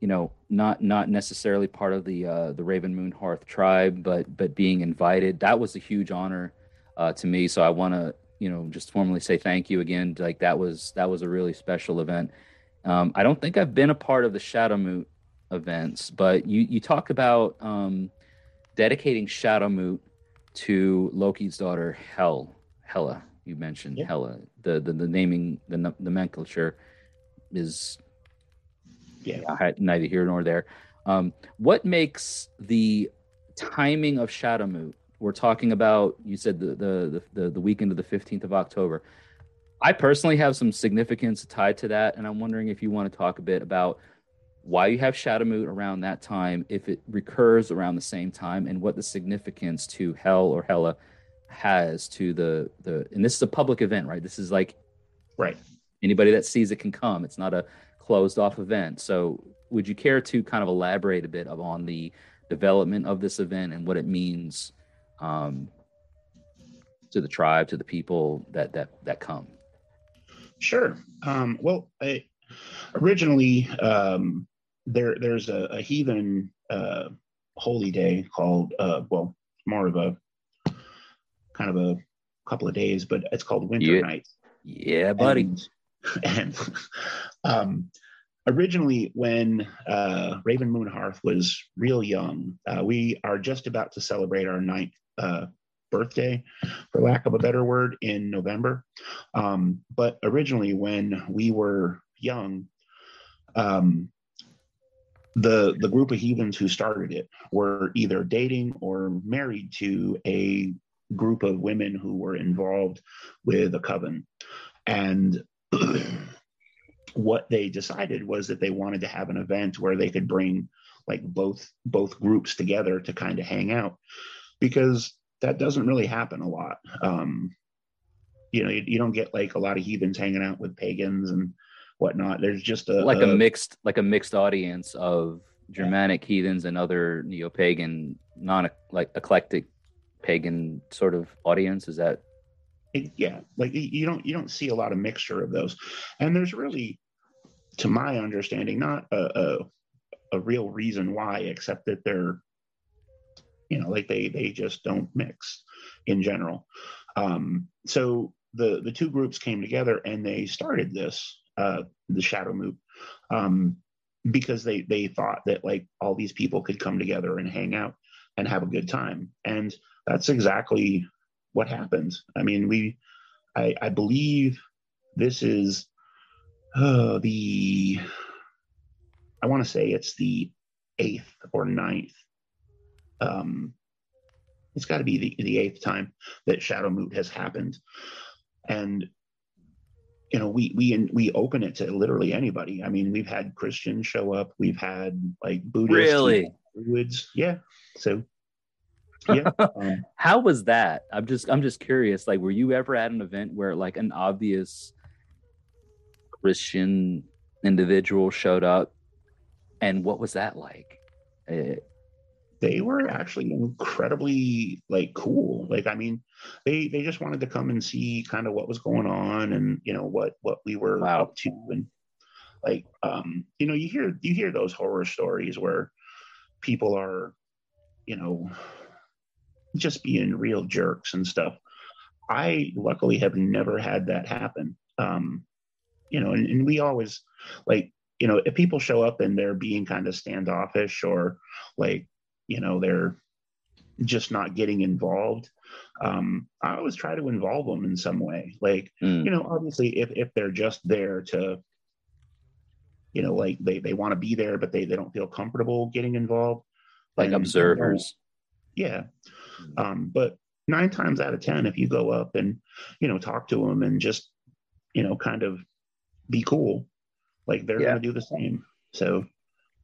you know, not not necessarily part of the uh, the Raven Moon Hearth tribe, but but being invited. That was a huge honor uh, to me. So I want to you know just formally say thank you again. Like that was that was a really special event. Um, I don't think I've been a part of the Shadowmoot events, but you you talk about um, dedicating Shadowmoot to Loki's daughter Hel Hela. You mentioned yeah. Hela. The, the the naming the the nomenclature is yeah, yeah neither here nor there. Um, what makes the timing of Shadowmoot? We're talking about. You said the the the, the weekend of the fifteenth of October. I personally have some significance tied to that, and I'm wondering if you want to talk a bit about why you have Shadowmoot around that time, if it recurs around the same time, and what the significance to Hell or Hella has to the the. And this is a public event, right? This is like, right. Anybody that sees it can come. It's not a closed off event. So, would you care to kind of elaborate a bit on the development of this event and what it means um, to the tribe, to the people that that that come? Sure. Um, well, I, originally um, there there's a, a heathen uh, holy day called uh, well more of a kind of a couple of days, but it's called Winter yeah. Nights. Yeah, buddy. And, and um, originally, when uh, Raven Moon Hearth was real young, uh, we are just about to celebrate our ninth uh, birthday, for lack of a better word, in November. Um, but originally, when we were young, um, the the group of heathens who started it were either dating or married to a group of women who were involved with a coven and what they decided was that they wanted to have an event where they could bring like both both groups together to kind of hang out because that doesn't really happen a lot um you know you, you don't get like a lot of heathens hanging out with pagans and whatnot. There's just a like a, a mixed like a mixed audience of Germanic yeah. heathens and other neo pagan, non like eclectic pagan sort of audience. Is that? It, yeah, like you don't you don't see a lot of mixture of those, and there's really, to my understanding, not a, a, a real reason why, except that they're, you know, like they they just don't mix in general. Um, so the the two groups came together and they started this uh, the Shadowmoot, um, because they they thought that like all these people could come together and hang out and have a good time, and that's exactly what happens. I mean, we, I, I believe this is uh, the, I want to say it's the eighth or ninth. Um, it's got to be the, the eighth time that Shadow Moot has happened. And you know we we we open it to literally anybody i mean we've had christians show up we've had like buddhists really woods yeah so yeah um, how was that i'm just i'm just curious like were you ever at an event where like an obvious christian individual showed up and what was that like uh, they were actually incredibly like cool. Like, I mean, they they just wanted to come and see kind of what was going on and you know what what we were wow. up to and like um you know you hear you hear those horror stories where people are you know just being real jerks and stuff. I luckily have never had that happen. Um, you know, and, and we always like you know if people show up and they're being kind of standoffish or like you know they're just not getting involved um, i always try to involve them in some way like mm. you know obviously if, if they're just there to you know like they, they want to be there but they, they don't feel comfortable getting involved like observers yeah. Um, but nine times out of ten if you go up and you know talk to them and just you know kind of be cool like they're yeah. going to do the same. So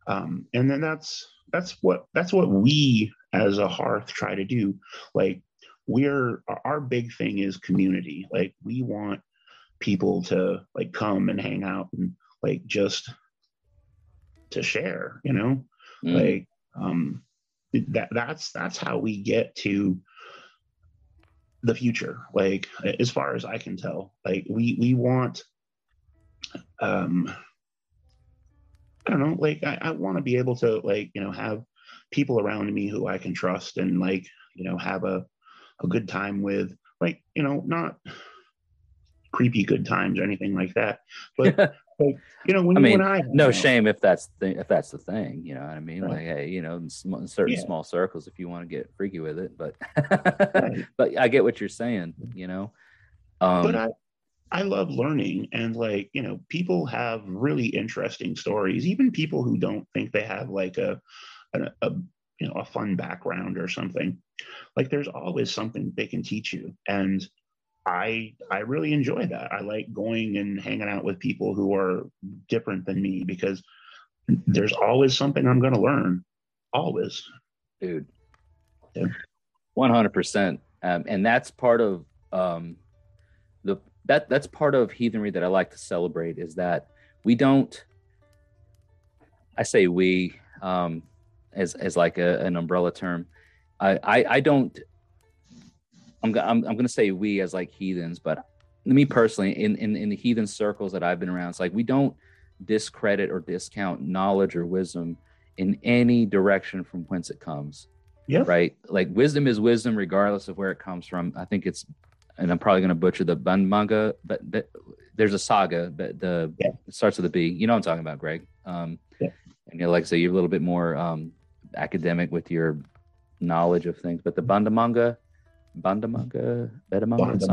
um, and then that's that's what that's what we as a hearth try to do. Like we're our big thing is community. Like we want people to like come and hang out and like just to share you know? Mm. like um that that's that's how we get to the future like as far as i can tell like we we want um I don't know, like I, I want to be able to like, you know, have people around me who I can trust and like, you know, have a, a good time with, like, you know, not creepy good times or anything like that. But like, you know, when I mean, I no shame if that's the if that's the thing, you know what I mean? Right. Like, hey, you know, in, sm- in certain yeah. small circles, if you want to get freaky with it, but right. but I get what you're saying, you know. Um, but I, I love learning and like, you know, people have really interesting stories, even people who don't think they have like a, a, a you know, a fun background or something. Like there's always something they can teach you. And I I really enjoy that. I like going and hanging out with people who are different than me because there's always something I'm going to learn. Always. Dude. 100%. Um, and that's part of um, the that that's part of heathenry that I like to celebrate is that we don't. I say we um, as as like a, an umbrella term. I, I I, don't. I'm I'm I'm gonna say we as like heathens, but me personally, in in in the heathen circles that I've been around, it's like we don't discredit or discount knowledge or wisdom in any direction from whence it comes. Yeah. Right. Like wisdom is wisdom regardless of where it comes from. I think it's and I'm probably going to butcher the Bun manga, but, but there's a saga that the yeah. it starts with a B. You know what I'm talking about, Greg. Um, yeah. And you know, like I say, you're a little bit more um, academic with your knowledge of things, but the Banda manga, Banda manga,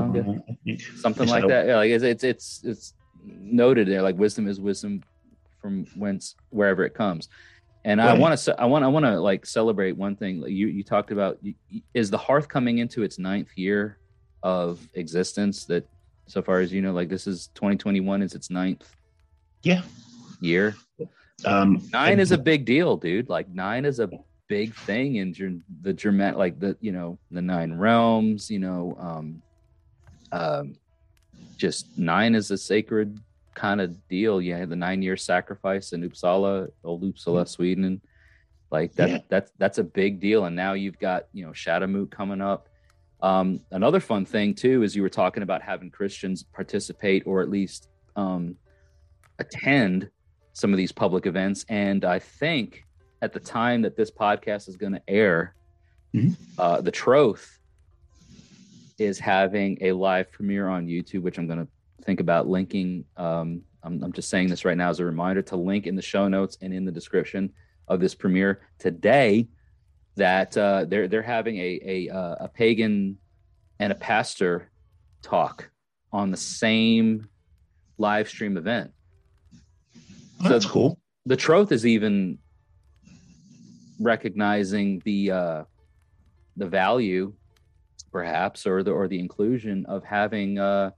Beta something like that. Yeah, like it's, it's it's it's noted there. Like wisdom is wisdom from whence wherever it comes. And right. I want to I want I want to like celebrate one thing. You you talked about is the hearth coming into its ninth year of existence that so far as you know like this is 2021 is its ninth yeah year um nine is a big deal dude like nine is a big thing in the german like the you know the nine realms you know um um just nine is a sacred kind of deal you had the nine year sacrifice in uppsala old uppsala mm-hmm. sweden like that yeah. that's that's a big deal and now you've got you know shadowmoot coming up um, another fun thing too is you were talking about having Christians participate or at least um, attend some of these public events, and I think at the time that this podcast is going to air, mm-hmm. uh, the Troth is having a live premiere on YouTube, which I'm going to think about linking. Um, I'm, I'm just saying this right now as a reminder to link in the show notes and in the description of this premiere today that uh, they're they're having a a, uh, a pagan and a pastor talk on the same live stream event. Oh, that's so cool. The Troth is even recognizing the uh, the value, perhaps, or the or the inclusion of having uh,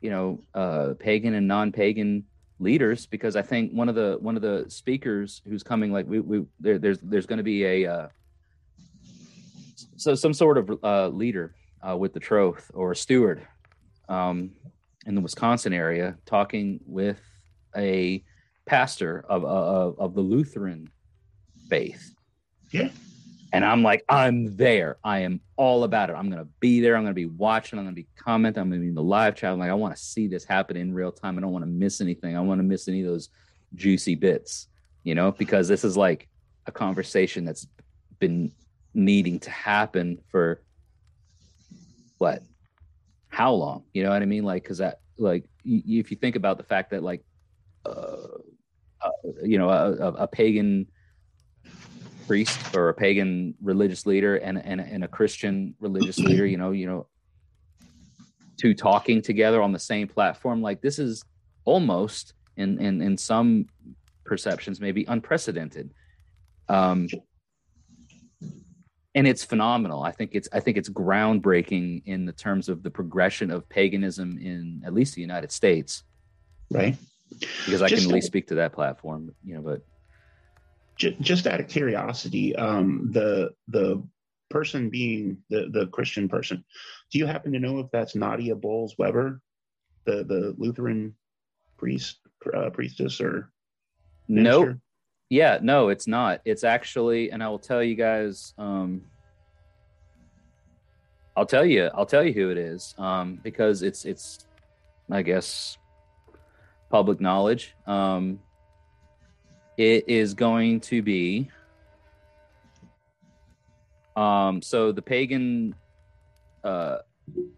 you know uh, pagan and non-pagan leaders because I think one of the one of the speakers who's coming like we, we there, there's there's going to be a uh, so some sort of uh, leader uh, with the Troth or a steward um, in the Wisconsin area talking with a pastor of, of, of the Lutheran faith. Yeah. And I'm like, I'm there. I am all about it. I'm gonna be there. I'm gonna be watching. I'm gonna be commenting. I'm gonna be in the live chat. I'm like, I want to see this happen in real time. I don't want to miss anything. I want to miss any of those juicy bits, you know, because this is like a conversation that's been needing to happen for what how long you know what i mean like because that like if you think about the fact that like uh, uh, you know a, a, pagan priest or a pagan religious leader and, and and a christian religious leader you know you know two talking together on the same platform like this is almost in in in some perceptions maybe unprecedented um and it's phenomenal. I think it's I think it's groundbreaking in the terms of the progression of paganism in at least the United States. Right. Because I just can at least speak to that platform, you know, but just out of curiosity, um, the the person being the the Christian person, do you happen to know if that's Nadia Bolz Weber, the the Lutheran priest uh, priestess or no nope. Yeah, no, it's not. It's actually, and I will tell you guys. Um, I'll tell you. I'll tell you who it is um, because it's it's, I guess, public knowledge. Um, it is going to be. Um, so the pagan uh,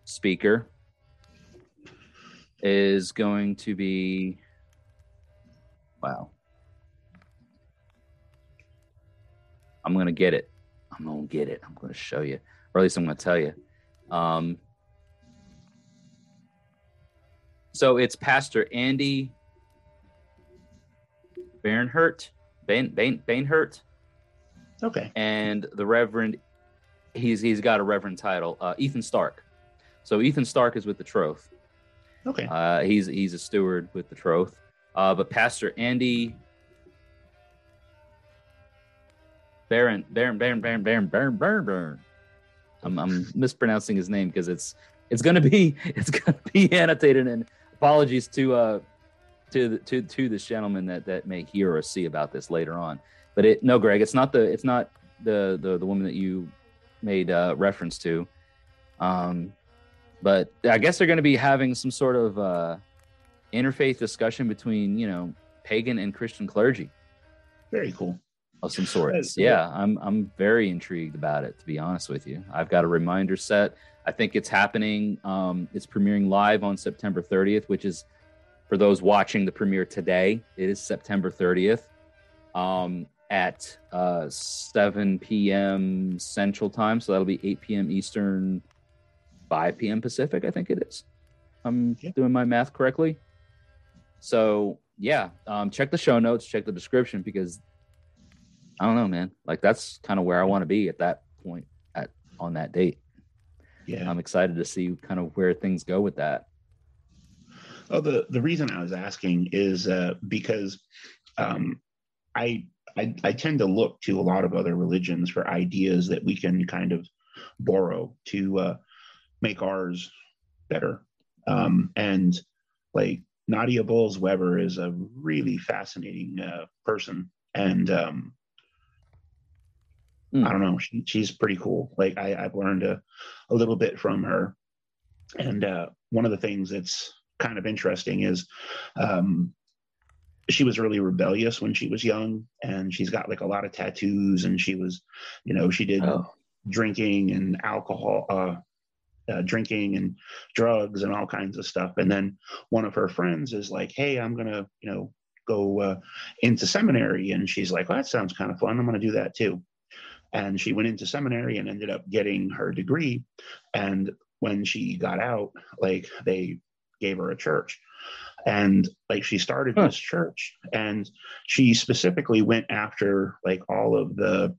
speaker is going to be. Wow. I'm gonna get it. I'm gonna get it. I'm gonna show you, or at least I'm gonna tell you. Um, so it's Pastor Andy Bernhert, Bain, Bain, Bainhert. Okay. And the Reverend, he's he's got a Reverend title, uh, Ethan Stark. So Ethan Stark is with the Troth. Okay. Uh, he's he's a steward with the Troth. Uh, but Pastor Andy Baron, Baron, Baron, Baron, Baron, Baron, Baron, Baron. I'm, I'm mispronouncing his name because it's it's gonna be it's gonna be annotated. And apologies to uh to the, to to this gentleman that that may hear or see about this later on. But it no, Greg, it's not the it's not the the the woman that you made uh, reference to. Um, but I guess they're going to be having some sort of uh, interfaith discussion between you know pagan and Christian clergy. Very cool of some sorts. Yeah, I'm I'm very intrigued about it. To be honest with you, I've got a reminder set. I think it's happening. Um, it's premiering live on September 30th, which is for those watching the premiere today. It is September 30th um, at uh, 7 p.m. Central Time, so that'll be 8 p.m. Eastern, 5 p.m. Pacific. I think it is. I'm yeah. doing my math correctly. So yeah, um, check the show notes, check the description because I don't know, man. Like that's kind of where I want to be at that point at on that date. Yeah. I'm excited to see kind of where things go with that. Oh, the the reason I was asking is uh, because um, I, I I tend to look to a lot of other religions for ideas that we can kind of borrow to uh, make ours better. Um, and like Nadia Bolz Weber is a really fascinating uh, person, and um, Mm. I don't know. She, she's pretty cool. Like I, have learned a, a little bit from her. And uh, one of the things that's kind of interesting is um, she was really rebellious when she was young and she's got like a lot of tattoos and she was, you know, she did oh. drinking and alcohol, uh, uh, drinking and drugs and all kinds of stuff. And then one of her friends is like, Hey, I'm to, you know, go uh, into seminary. And she's like, well, that sounds kind of fun. I'm to do that too and she went into seminary and ended up getting her degree and when she got out like they gave her a church and like she started huh. this church and she specifically went after like all of the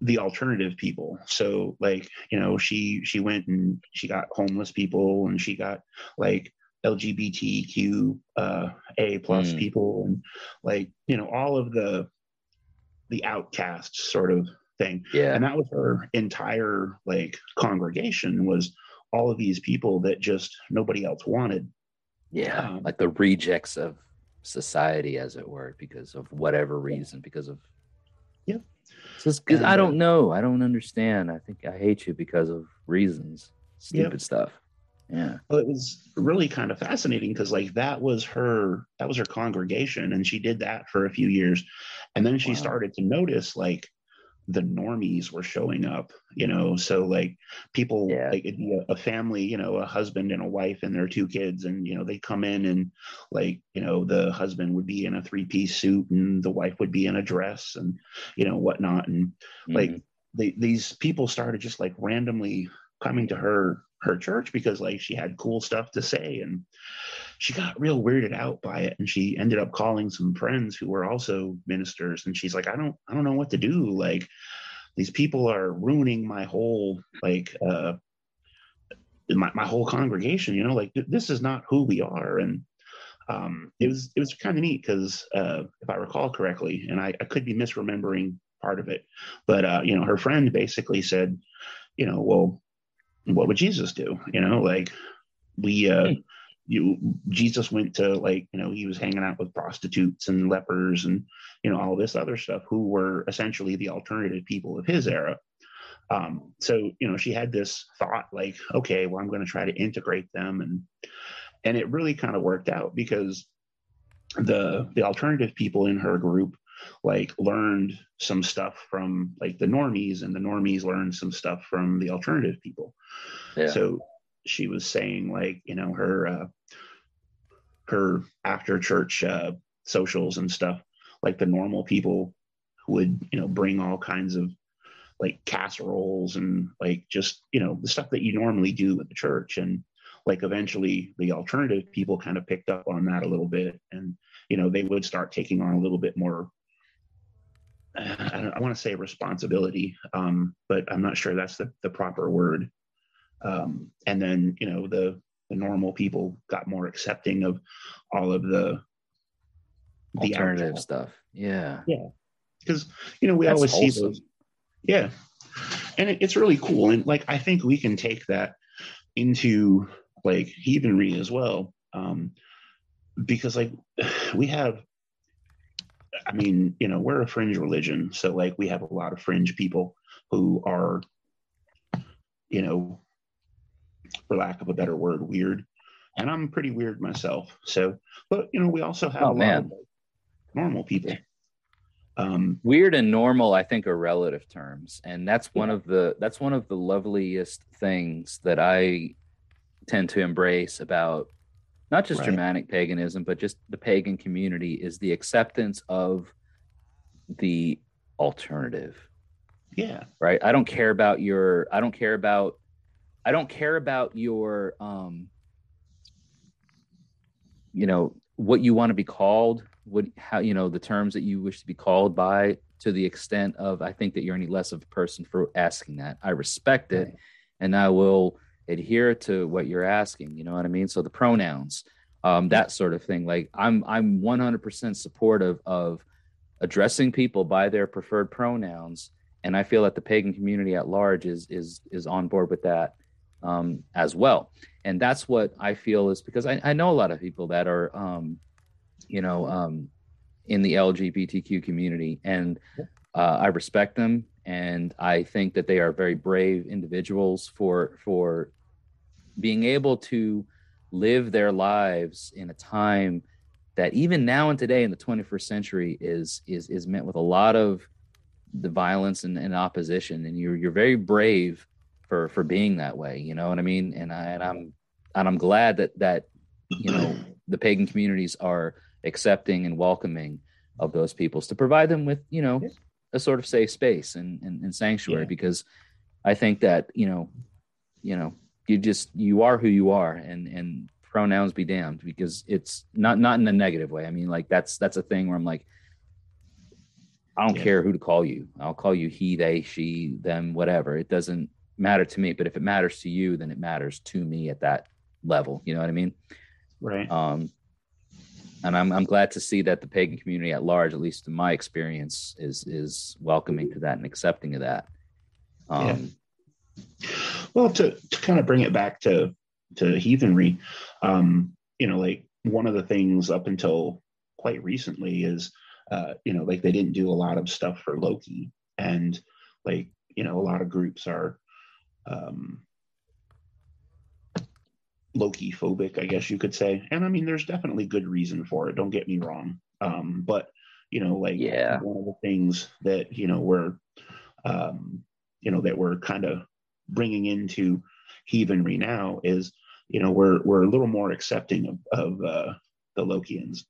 the alternative people so like you know she she went and she got homeless people and she got like lgbtq uh a plus mm. people and like you know all of the the outcasts sort of thing. Yeah. And that was her entire like congregation was all of these people that just nobody else wanted. Yeah. Um, like the rejects of society, as it were, because of whatever reason, because of Yeah. Just because I don't uh, know, I don't understand. I think I hate you because of reasons, stupid yep. stuff. Yeah. Well, it was really kind of fascinating because like that was her that was her congregation and she did that for a few years. And then she wow. started to notice like the normies were showing up, you know. So like people yeah. like a, a, family, you know, a husband and a wife and their two kids, and you know, they come in and like, you know, the husband would be in a three-piece suit and the wife would be in a dress and you know, whatnot. And mm-hmm. like they, these people started just like randomly coming to her her church because like she had cool stuff to say and she got real weirded out by it and she ended up calling some friends who were also ministers and she's like i don't i don't know what to do. Like these people are ruining my whole like uh my, my whole congregation you know like th- this is not who we are. And um it was it was kind of neat because uh if i recall correctly and I, I could be misremembering part of it but uh you know her friend basically said you know well what would Jesus do? You know, like we uh hmm. you Jesus went to like, you know, he was hanging out with prostitutes and lepers and you know, all this other stuff who were essentially the alternative people of his era. Um, so you know, she had this thought like, okay, well, I'm going to try to integrate them and and it really kind of worked out because the the alternative people in her group like learned some stuff from like the normies and the normies learned some stuff from the alternative people. Yeah. so she was saying like you know her uh her after church uh socials and stuff like the normal people would you know bring all kinds of like casseroles and like just you know the stuff that you normally do at the church. And like eventually the alternative people kind of picked up on that a little bit. And you know they would start taking on a little bit more I, I want to say responsibility, um, but I'm not sure that's the, the proper word. Um, and then, you know, the, the normal people got more accepting of all of the, the alternative stuff. Yeah. Yeah. Because, you know, we that's always wholesome. see those. Yeah. And it, it's really cool. And like, I think we can take that into like heathenry as well. Um, because like we have I mean, you know, we're a fringe religion, so like we have a lot of fringe people who are, you know, for lack of a better word, weird. And I'm pretty weird myself. So, but you know, we also have oh, a man. lot of normal people. Um, weird and normal, I think, are relative terms, and that's one of the that's one of the loveliest things that I tend to embrace about not just right. Germanic paganism, but just the pagan community is the acceptance of the alternative. Yeah. Right. I don't care about your, I don't care about, I don't care about your, um, you know, what you want to be called, what, how, you know, the terms that you wish to be called by to the extent of, I think that you're any less of a person for asking that. I respect it right. and I will, adhere to what you're asking you know what i mean? So the pronouns um, that sort of thing like i'm i'm 100% supportive of addressing people by their preferred pronouns and i feel that the pagan community at large is is is on board with that um, as well. And that's what i feel is because i, I know a lot of people that are um, you know um, in the lgbtq community and uh, i respect them and I think that they are very brave individuals for for being able to live their lives in a time that even now and today in the 21st century is is is met with a lot of the violence and, and opposition. And you're you're very brave for for being that way you know what i mean? And i and i'm and i'm glad that that you know the pagan communities are accepting and welcoming of those peoples to provide them with you know a sort of safe space and, and, and sanctuary yeah. because I think that you know, you know, you just you are who you are, and and pronouns be damned because it's not not in a negative way. I mean, like that's that's a thing where I'm like, I don't yeah. care who to call you. I'll call you he, they, she, them, whatever. It doesn't matter to me. But if it matters to you, then it matters to me at that level. You know what I mean? Right. Um, and I'm I'm glad to see that the pagan community at large, at least in my experience, is is welcoming to that and accepting of that. Um, yeah. Well, to to kind of bring it back to to heathenry, um, you know, like one of the things up until quite recently is uh, you know, like they didn't do a lot of stuff for Loki, and like you know, a lot of groups are um, Loki phobic, I guess you could say. And I mean, there's definitely good reason for it. Don't get me wrong. Um, but you know, like yeah, one of the things that you know we're um, you know that we're kind of bringing into heathenry now is you know we're we're a little more accepting of, of uh, the Lokians.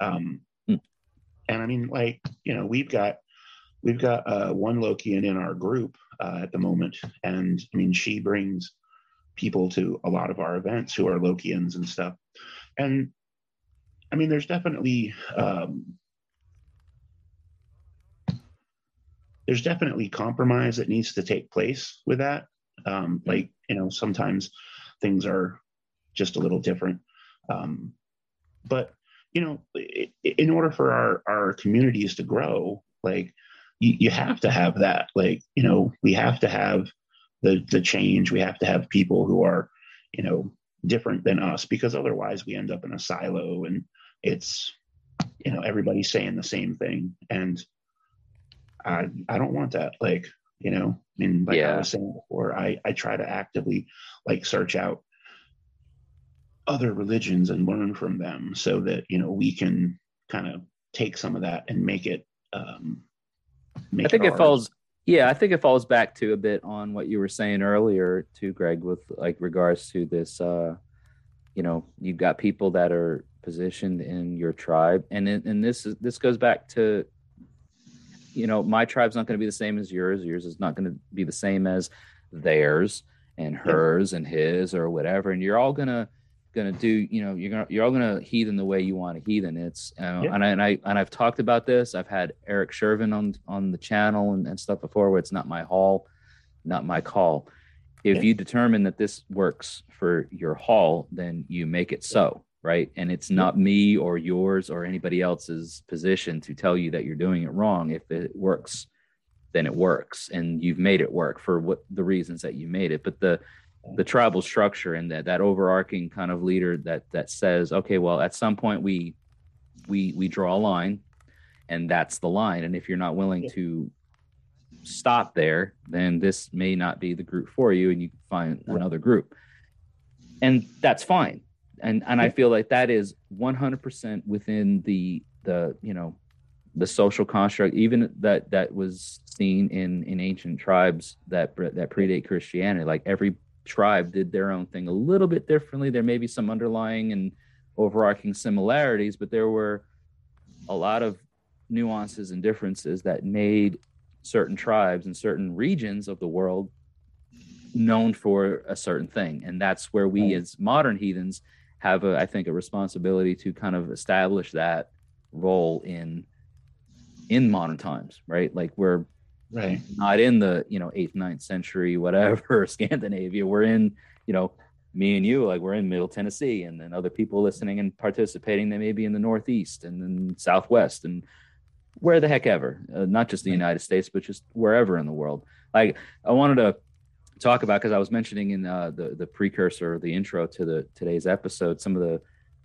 Um, hmm. And I mean, like you know, we've got we've got uh, one Lokian in our group uh, at the moment, and I mean, she brings people to a lot of our events who are Lokians and stuff. And I mean, there's definitely um, there's definitely compromise that needs to take place with that. Um, like you know, sometimes things are just a little different. Um, but you know, in order for our our communities to grow, like you, you have to have that. Like you know, we have to have the the change. We have to have people who are, you know, different than us because otherwise we end up in a silo and it's you know everybody's saying the same thing and I I don't want that. Like you know, I mean, like yeah. I was saying before, I I try to actively like search out other religions and learn from them so that you know we can kind of take some of that and make it um make I think it, it falls yeah, I think it falls back to a bit on what you were saying earlier to Greg with like regards to this uh you know, you've got people that are positioned in your tribe. And and this is this goes back to you know, my tribe's not going to be the same as yours, yours is not going to be the same as theirs and hers and his or whatever. And you're all going to gonna do you know you're gonna you're all gonna heathen the way you want to heathen. It's uh, yeah. and I and I and I've talked about this. I've had Eric Shervin on on the channel and, and stuff before where it's not my hall not my call. If yeah. you determine that this works for your hall then you make it so right? And it's not yeah. me or yours or anybody else's position to tell you that you're doing it wrong. If it works then it works. And you've made it work for what the reasons that you made it. But the the tribal structure and that that overarching kind of leader that that says okay well at some point we we we draw a line and that's the line. And if you're not willing to stop there then this may not be the group for you and you find another group. And that's fine. And and i feel like that is 100% within the the you know the social construct even that that was seen in in ancient tribes that that predate christianity. Like every tribe did their own thing a little bit differently. There may be some underlying and overarching similarities, but there were a lot of nuances and differences that made certain tribes and certain regions of the world known for a certain thing. And that's where we, as modern heathens, have, a, I think, a responsibility to kind of establish that role in in modern times, right? Like we're right. Not in the you know eighth ninth century whatever scandinavia. We're in you know me and you like we're in middle tennessee and then other people listening and participating they may be in the northeast and then southwest and where the heck ever. Uh, not just the united states but just wherever in the world. Like i wanted to talk about because i was mentioning in uh, the the precursor the intro to the today's episode some of the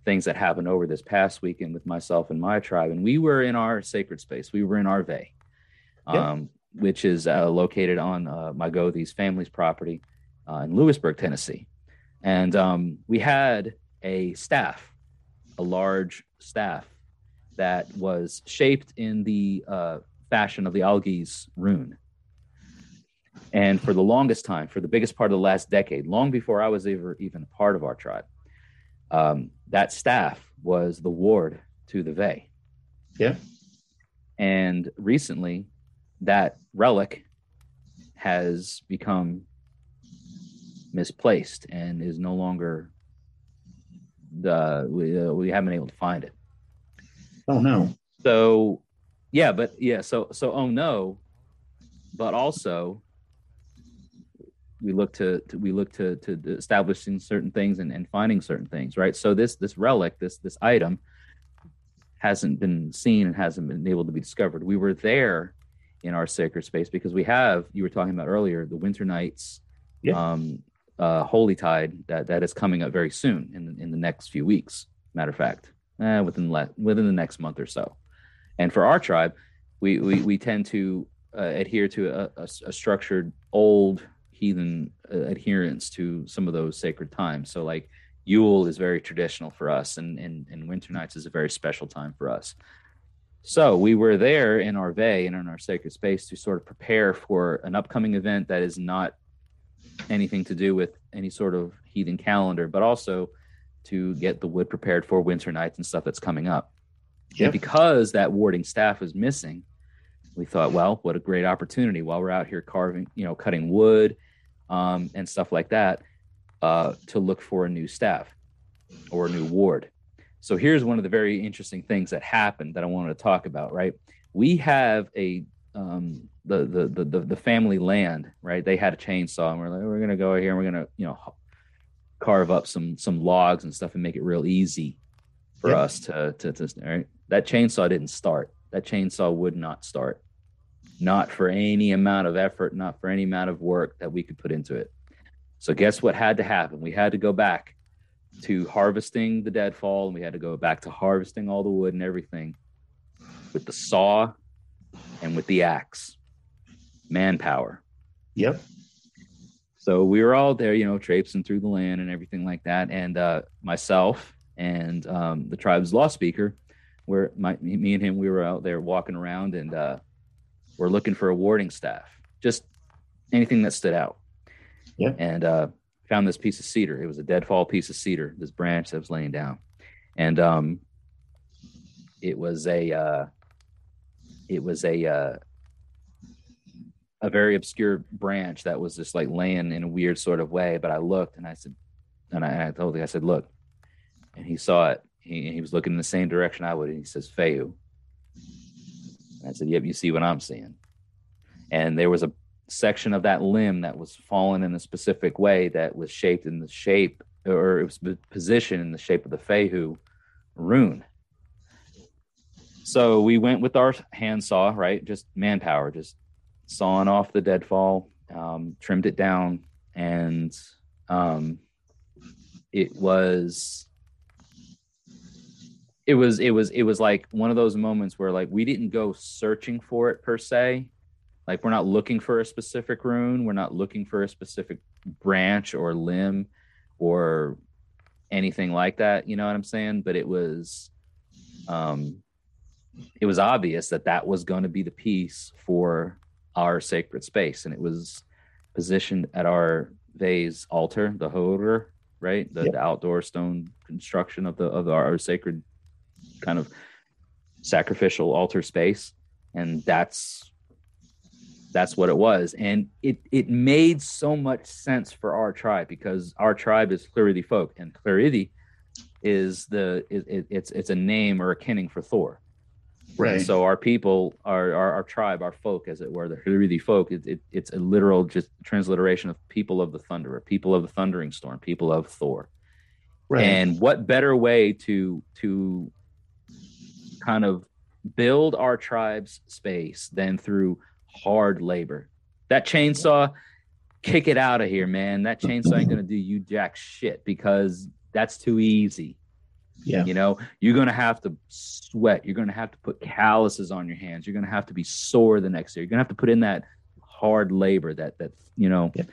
things that happened over this past weekend with myself and my tribe. And we were in our sacred space. We were in our ve um, which is uh, located on uh, my Gothi's family's property uh, in Lewisburg, Tennessee. And um, we had a staff, a large staff that was shaped in the uh, fashion of the Algiz rune. And for the longest time, for the biggest part of the last decade, long before I was ever even a part of our tribe, um, that staff was the ward to the Ve. Yeah. And recently, that relic has become misplaced and is no longer the we, uh, we haven't been able to find it. Oh no. So yeah but yeah so so oh no. But also we look to, to we look to to establishing certain things and, and finding certain things right? So this this relic this this item hasn't been seen and hasn't been able to be discovered. We were there in our sacred space because we have you were talking about earlier the winter nights yeah. um, uh, holy tide that that is coming up very soon in in the next few weeks matter of fact eh, within le- within the next month or so And for our tribe, we we, we tend to uh, adhere to a, a, a, structured old heathen uh, adherence to some of those sacred times. So like Yule is very traditional for us, and, and and Winter Nights is a very special time for us. So we were there in our Ve and in our sacred space to sort of prepare for an upcoming event that is not anything to do with any sort of heathen calendar, but also to get the wood prepared for winter nights and stuff that's coming up. Yep. And because that warding staff was missing, we thought, well, what a great opportunity while we're out here carving, you know, cutting wood um, and stuff like that, uh, to look for a new staff or a new ward. So here's one of the very interesting things that happened that I wanted to talk about. Right, we have a um, the, the the the family land. Right, they had a chainsaw, and we're like, we're gonna go here and we're gonna you know carve up some some logs and stuff and make it real easy for yep. us to to, to right? that chainsaw didn't start that chainsaw would not start not for any amount of effort not for any amount of work that we could put into it so guess what had to happen we had to go back to harvesting the deadfall and we had to go back to harvesting all the wood and everything with the saw and with the axe manpower yep so we were all there, you know, traipsing through the land and everything like that. And uh, myself and um, the tribe's law speaker, where my, me and him, we were out there walking around and uh, we're looking for a warding staff, just anything that stood out. Yeah. And uh, found this piece of cedar. It was a deadfall piece of cedar, this branch that was laying down. And um, it was a, uh, it was a, uh, a very obscure branch that was just like laying in a weird sort of way. But I looked and I said, and I, I told guy, I said, look, and he saw it. He, he was looking in the same direction I would. And he says, Fehu. I said, yep, you see what I'm seeing. And there was a section of that limb that was fallen in a specific way that was shaped in the shape or it was positioned in the shape of the Fehu rune. So we went with our handsaw, right? Just manpower, just sawing off the deadfall, um, trimmed it down, and um, it was it was it was it was like one of those moments where like we didn't go searching for it per se like we're not looking for a specific rune. We're not looking for a specific branch or limb or anything like that you know what i'm saying? But it was um it was obvious that that was going to be the piece for our sacred space, and it was positioned at our vase altar, the hodor, right, the, yep. the, outdoor stone construction of the of our sacred kind of sacrificial altar space, and that's that's what it was and it it made so much sense for our tribe because our tribe is Hlorridi folk and Hlorridi is the it, it's it's a name or a kinning for Thor Right. so our people, our, our, our tribe, our folk, as it were, the Hlorridi folk, it, it, it's a literal just transliteration of people of the thunderer, people of the thundering storm, people of Thor. Right. And what better way to to kind of build our tribe's space than through hard labor? That chainsaw, kick it out of here, man. That chainsaw ain't gonna do you jack shit because that's too easy. Yeah. You know, you're going to have to sweat. You're going to have to put calluses on your hands. You're going to have to be sore the next day. You're going to have to put in that hard labor that, that, you know, yeah.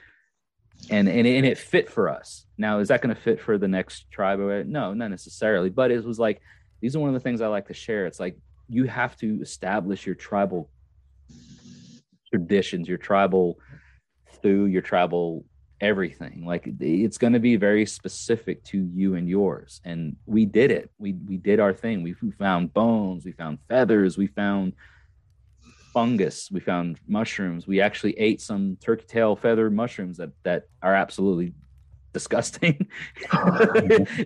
and, and, and it fit for us. Now, is that going to fit for the next tribe? No, not necessarily. But it was like, these are one of the things I like to share. It's like you have to establish your tribal traditions, your tribal through your tribal everything. Like it's going to be very specific to you and yours. And we did it. We we did our thing. We, we found bones we found feathers we found fungus we found mushrooms. We actually ate some turkey tail feather mushrooms that that are absolutely disgusting.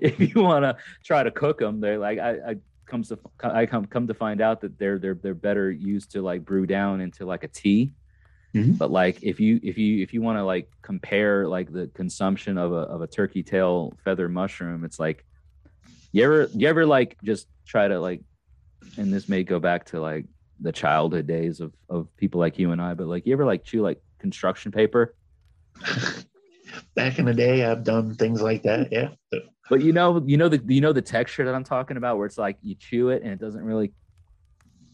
If you want to try to cook them they're like i, I comes to i come come to find out that they're they're they're better used to like brew down into like a tea Mm-hmm. But like if you if you if you want to like compare like the consumption of a of a turkey tail feather mushroom, it's like you ever you ever like just try to like and this may go back to like the childhood days of of people like you and I, but like you ever like chew like construction paper? Back in the day, I've done things like that. Yeah. But you know, you know the you know the texture that I'm talking about, where it's like you chew it and it doesn't really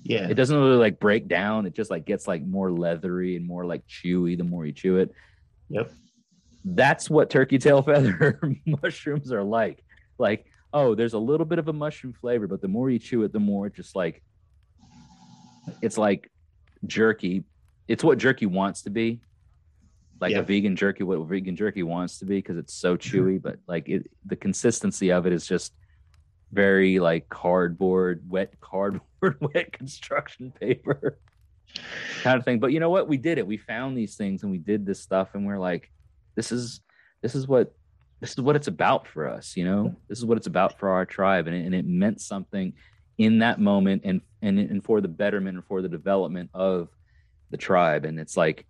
Yeah. It doesn't really like break down. It just like gets like more leathery and more like chewy the more you chew it. Yep. That's what turkey tail feather mushrooms are like. Like, oh, there's a little bit of a mushroom flavor, but the more you chew it, the more it just like it's like jerky. It's what jerky wants to be. Like Yeah. a vegan jerky, what vegan jerky wants to be because it's so mm-hmm. chewy, but like it the consistency of it is just very like cardboard, wet cardboard, wet construction paper kind of thing. But you know what? We did it. We found these things and we did this stuff, and we're like, this is this is what this is what it's about for us. You know, this is what it's about for our tribe, and it, and it meant something in that moment, and and and for the betterment and for the development of the tribe. And it's like,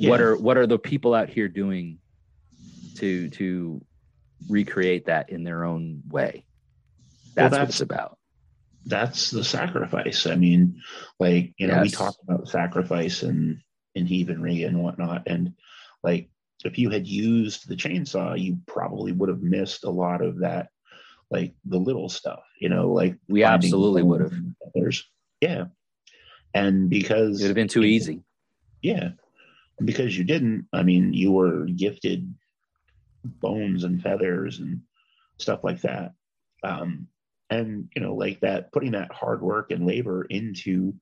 what are what are the people out here doing to to recreate that in their own way? Well, That's, what it's about. that's the sacrifice. I mean, like you know, we talk about sacrifice and and heathenry and whatnot, and like if you had used the chainsaw, you probably would have missed a lot of that, like the little stuff, you know, like We absolutely would have. Yeah, and because It would have been too easy. yeah, because you didn't, I mean, you were gifted bones and feathers and stuff like that. Um, and you know, like that, putting that hard work and labor into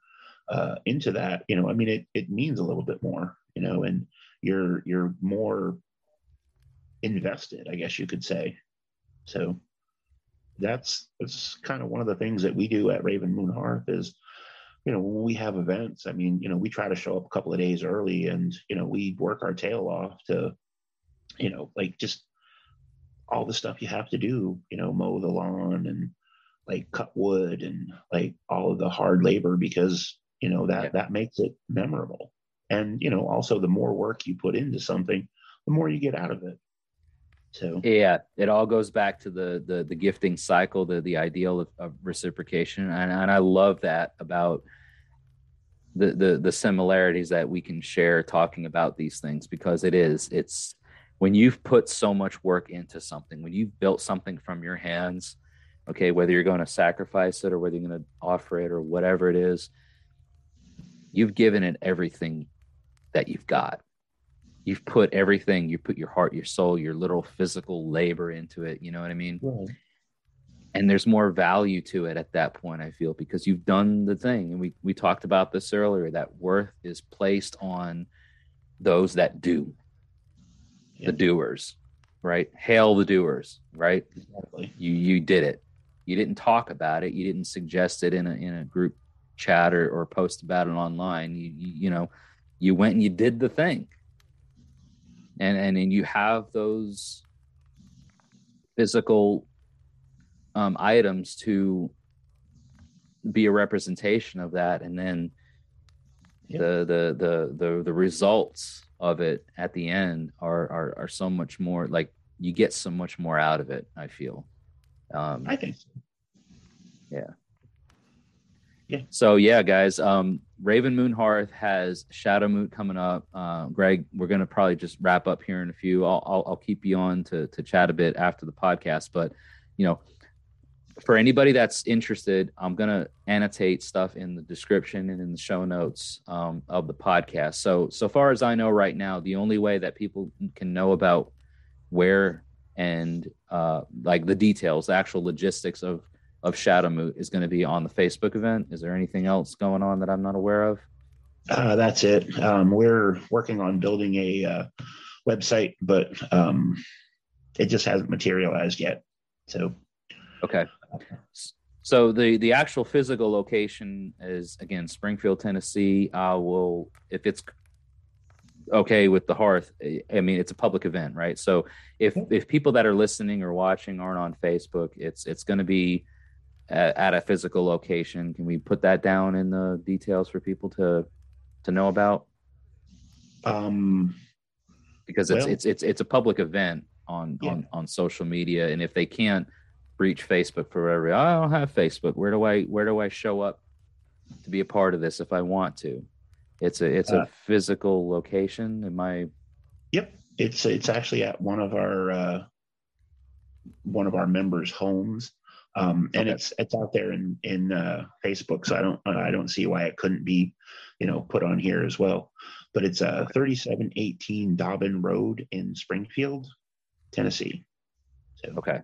uh, into that, you know, I mean, it it means a little bit more, you know, and you're you're more invested, I guess you could say. So that's that's kind of one of the things that we do at Raven Moon Hearth is you know when we have events i mean you know we try to show up a couple of days early and you know we work our tail off to you know like just all the stuff you have to do you know mow the lawn and like cut wood and like all of the hard labor because you know that that makes it memorable. And you know also the more work you put into something the more you get out of it Yeah, it all goes back to the the the gifting cycle, the the ideal of, of reciprocation, and and I love that about the the the similarities that we can share talking about these things because it is it's when you've put so much work into something, when you've built something from your hands, okay, whether you're going to sacrifice it or whether you're going to offer it or whatever it is, you've given it everything that you've got you've put everything you put your heart your soul your little physical labor into it you know what i mean? Right. and there's more value to it at that point i feel because you've done the thing. And we we talked about this earlier that worth is placed on those that do. Yeah. the doers right? Hail the doers right? Exactly. You you did it. You didn't talk about it. You didn't suggest it in a in a group chat or, or post about it online. You, you you know you went and you did the thing and and, and you have those physical um, items to be a representation of that and then Yeah. the, the the the the results of it at the end are, are are so much more like you get so much more out of it i feel um i think so. so yeah guys um raven moon hearth has Shadow Moot coming up. Uh, greg we're gonna probably just wrap up here in a few. I'll, I'll i'll keep you on to to chat a bit after the podcast but you know for anybody that's interested i'm gonna annotate stuff in the description and in the show notes um, of the podcast. So so far as i know right now the only way that people can know about where and uh, like the details the actual logistics of of Shadow Moot is going to be on the Facebook event. Is there anything else going on that I'm not aware of? Uh, that's it. Um, we're working on building a uh, website, but um, it just hasn't materialized yet. So, Okay. So the the actual physical location is again Springfield, Tennessee. I will if it's okay with the hearth. I mean, it's a public event, right? So if if people that are listening or watching aren't on Facebook, it's it's going to be at, at a physical location. Can we put that down in the details for people to to know about? um, because it's Well- it's it's it's a public event on Yeah. on on social media and if they can't reach facebook for whatever i don't have facebook where do i where do i show up to be a part of this if i want to it's a it's Uh, a physical location am i yep, it's it's actually at one of our uh, one of our members' homes. Um, and Okay. it's it's out there in in uh, Facebook, so I don't I don't see why it couldn't be, you know, put on here as well. But it's uh, 3718 Dobbin Road in Springfield, Tennessee. So Okay.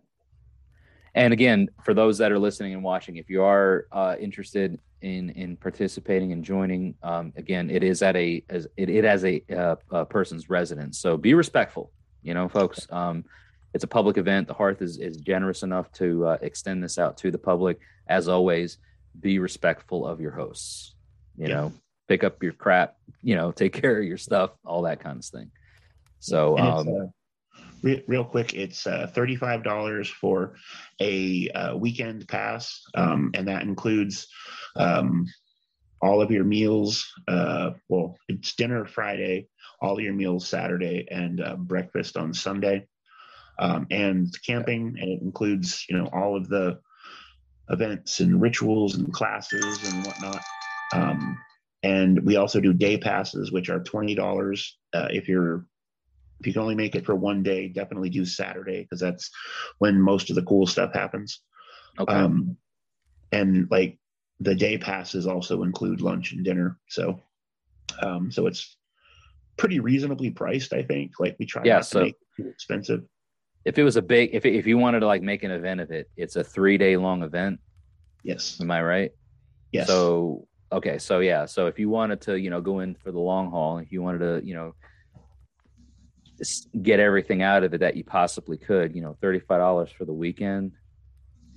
And again, for those that are listening and watching, if you are uh, interested in in participating and joining, um, again, it is at a as it, it has a, uh, a person's residence. So be respectful, you know, folks. Um, it's a public event. The Hearth is is generous enough to uh, extend this out to the public. As always, be respectful of your hosts. You Yeah. know, pick up your crap. You know, take care of your stuff, all that kind of thing. So, um, uh, re- real quick, it's uh, thirty-five dollars for a uh, weekend pass, um, and that includes um, all of your meals. Uh, well, it's dinner Friday, all your meals Saturday, and uh, breakfast on Sunday, um, and camping, and it includes you know all of the events and rituals and classes and whatnot. Um, and we also do day passes, which are twenty dollars uh, if you're if you can only make it for one day, definitely do Saturday because that's when most of the cool stuff happens. okay. Um, and like the day passes also include lunch and dinner, so um, so it's pretty reasonably priced. I think. Like we try Yeah, not so- to make it too expensive. If it was a big if if you wanted to like make an event of it it's a three day long event Yes. am i right Yes. so okay so yeah so if you wanted to you know go in for the long haul if you wanted to you know get everything out of it that you possibly could you know $35 for the weekend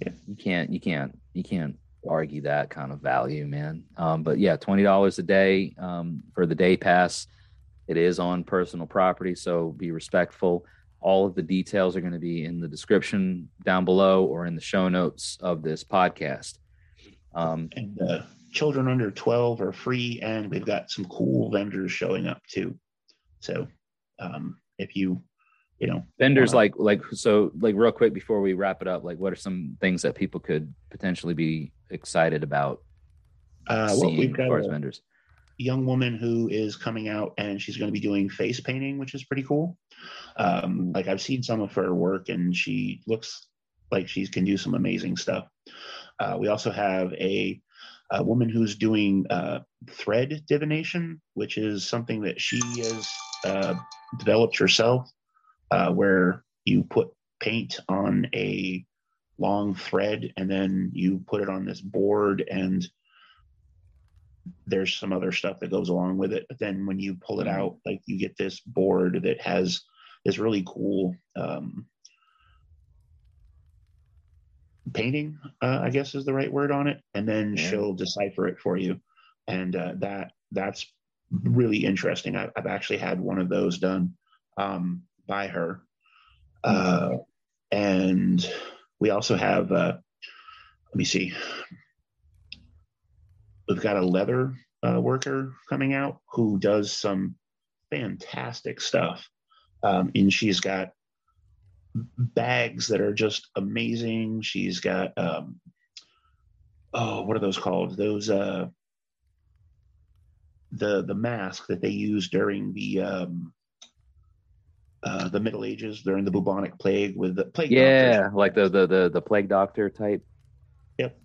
Yeah. you can't you can't you can't argue that kind of value man um, but yeah $20 a day um, for the day pass it is on personal property so be respectful all of the details are going to be in the description down below or in the show notes of this podcast. Um, and uh, children under 12 are free and we've got some cool vendors showing up too. So um, if you you know vendors Wow. like like so like real quick before we wrap it up like what are some things that people could potentially be excited about uh, well, we've got as a vendors? young woman who is coming out and she's going to be doing face painting which is pretty cool um, like i've seen some of her work and she looks like she can do some amazing stuff. Uh, we also have a, a woman who's doing uh, thread divination which is something that she has uh, developed herself uh, where you put paint on a long thread and then you put it on this board and there's some other stuff that goes along with it. But then when you pull it Mhm. out like you get this board that has this really cool um, painting uh, i guess is the right word on it. And then Yeah. she'll decipher it for you. And uh, that that's really interesting. I, i've actually had one of those done um, by her. Uh, and we also have uh, let me see we've got a leather uh, worker coming out who does some fantastic stuff um, and she's got bags that are just amazing she's got um, oh what are those called those uh the the mask that they used during the um uh, the Middle Ages during the bubonic plague with the plague. yeah doctors. like the, the the the plague doctor type Yep.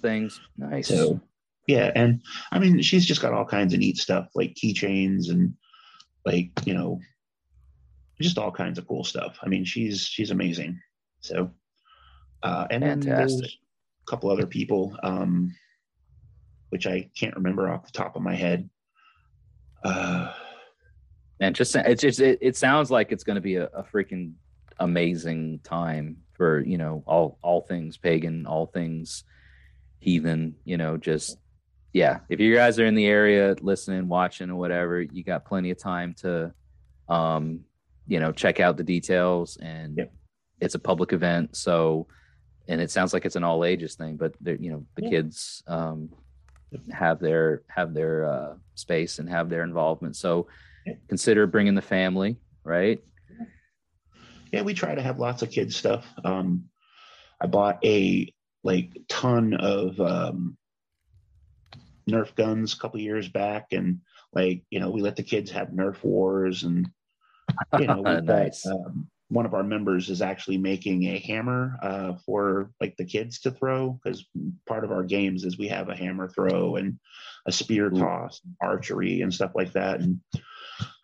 things nice So yeah, and I mean she's just got all kinds of neat stuff like keychains and like you know just all kinds of cool stuff. I mean she's she's amazing. So uh, and then Fantastic. there's a couple other people um, which I can't remember off the top of my head. Uh, and just it's just it, it sounds like it's going to be a, a freaking amazing time for you know all all things pagan all things heathen you know just yeah if you guys are in the area listening watching or whatever you got plenty of time to um you know check out the details and Yep. it's a public event so and it sounds like it's an all ages thing but you know the Yeah. kids um have their have their uh space and have their involvement so Yep. consider bringing the family right yeah, we try to have lots of kids stuff. Um, I bought a like ton of um, Nerf guns a couple years back, and like you know, we let the kids have Nerf wars, and you know, Nice. got, um, one of our members is actually making a hammer uh, for like the kids to throw because part of our games is we have a hammer throw and a spear toss, archery, and stuff like that. And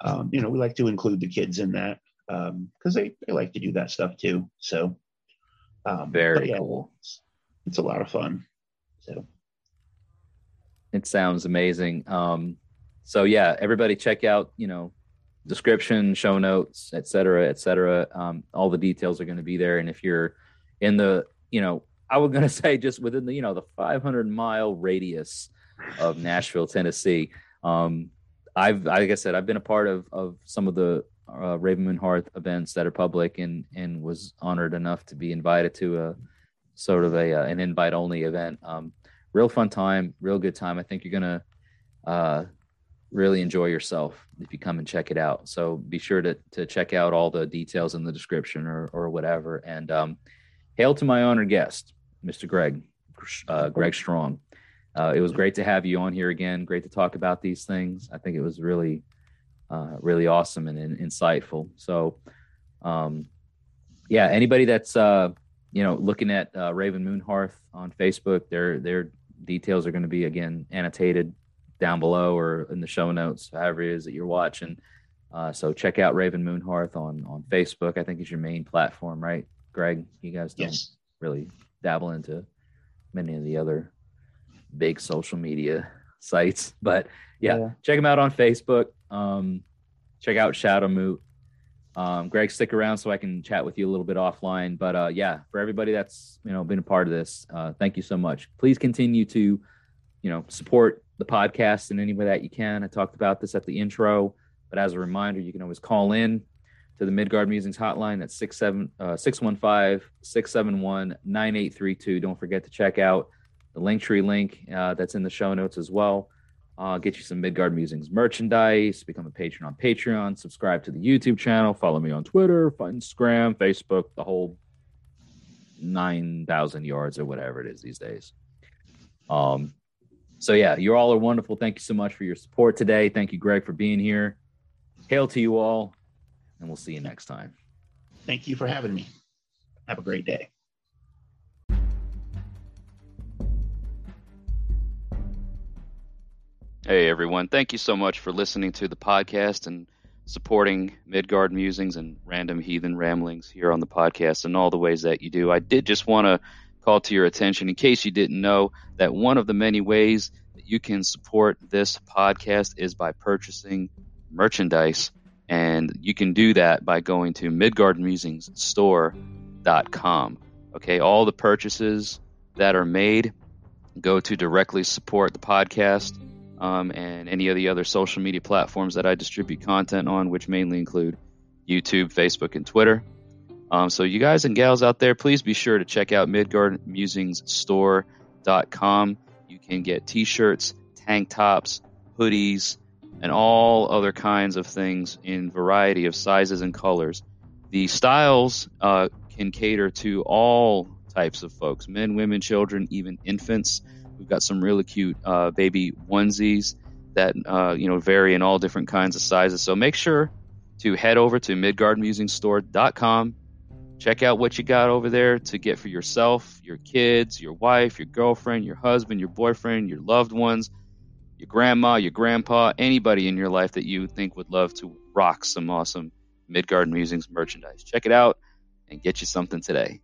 um, you know, we like to include the kids in that because um, they they like to do that stuff too. So um, very yeah, cool. It's, it's, a lot of fun. So it sounds amazing. Um, so yeah, everybody check out you know description, show notes, et cetera, et cetera. Um, all the details are going to be there. And if you're in the, you know, I was going to say just within the, you know, the 500 mile radius of Nashville, Tennessee. Um, I've, like I said, I've been a part of, of some of the uh, Raven Moon Hearth events that are public and, and was honored enough to be invited to a sort of a, uh, an invite only event. Um, real fun time, real good time. I think you're to, uh, really enjoy yourself if you come and check it out. So be sure to to check out all the details in the description or or whatever. And um, hail to my honored guest, Mr. Greg uh, Greg Strong. Uh, it was great to have you on here again. Great to talk about these things. I think it was really uh, really awesome and, and insightful. So um, yeah, anybody that's uh, you know looking at uh, Raven Moon Hearth on Facebook, their their details are going to be again annotated down below or in the show notes, however it is that you're watching. Uh, so check out Raven Moon Hearth on on Facebook. I think is your main platform, right, Greg? You guys don't yes. really dabble into many of the other big social media sites, but yeah, yeah. check them out on Facebook. Um, check out Shadow Moot. Um, Greg, stick around so I can chat with you a little bit offline. But uh, yeah, for everybody that's you know been a part of this, uh, thank you so much. Please continue to you know support the podcast in any way that you can. I talked about this at the intro, but as a reminder, you can always call in to the Midgard Musings hotline at 615 671 9832. Don't forget to check out the Linktree link uh, that's in the show notes as well. Uh, get you some Midgard Musings merchandise, become a patron on Patreon, subscribe to the YouTube channel, follow me on Twitter, find Instagram, Facebook, the whole 9,000 yards or whatever it is these days. Um, so yeah, you all are wonderful. Thank you so much for your support today. Thank you, Greg, for being here. Hail to you all, and we'll see you next time. Thank you for having me. Have a great day. Hey everyone, thank you so much for listening to the podcast and supporting Midgard Musings and Random Heathen Ramblings here on the podcast and all the ways that you do. I did just want to call to your attention in case you didn't know that one of the many ways that you can support this podcast is by purchasing merchandise. And you can do that by going to midgardmusingstore.com. Okay, all the purchases that are made go to directly support the podcast um, and any of the other social media platforms that I distribute content on, which mainly include YouTube, Facebook, and Twitter. Um, so you guys and gals out there, please be sure to check out MidgardMusingsStore.com. You can get t-shirts, tank tops, hoodies, and all other kinds of things in variety of sizes and colors. The styles uh, can cater to all types of folks, men, women, children, even infants. We've got some really cute uh, baby onesies that uh, you know vary in all different kinds of sizes. So make sure to head over to MidgardMusingsStore.com check out what you got over there to get for yourself, your kids, your wife, your girlfriend, your husband, your boyfriend, your loved ones, your grandma, your grandpa, anybody in your life that you think would love to rock some awesome Midgard Musings merchandise. Check it out and get you something today.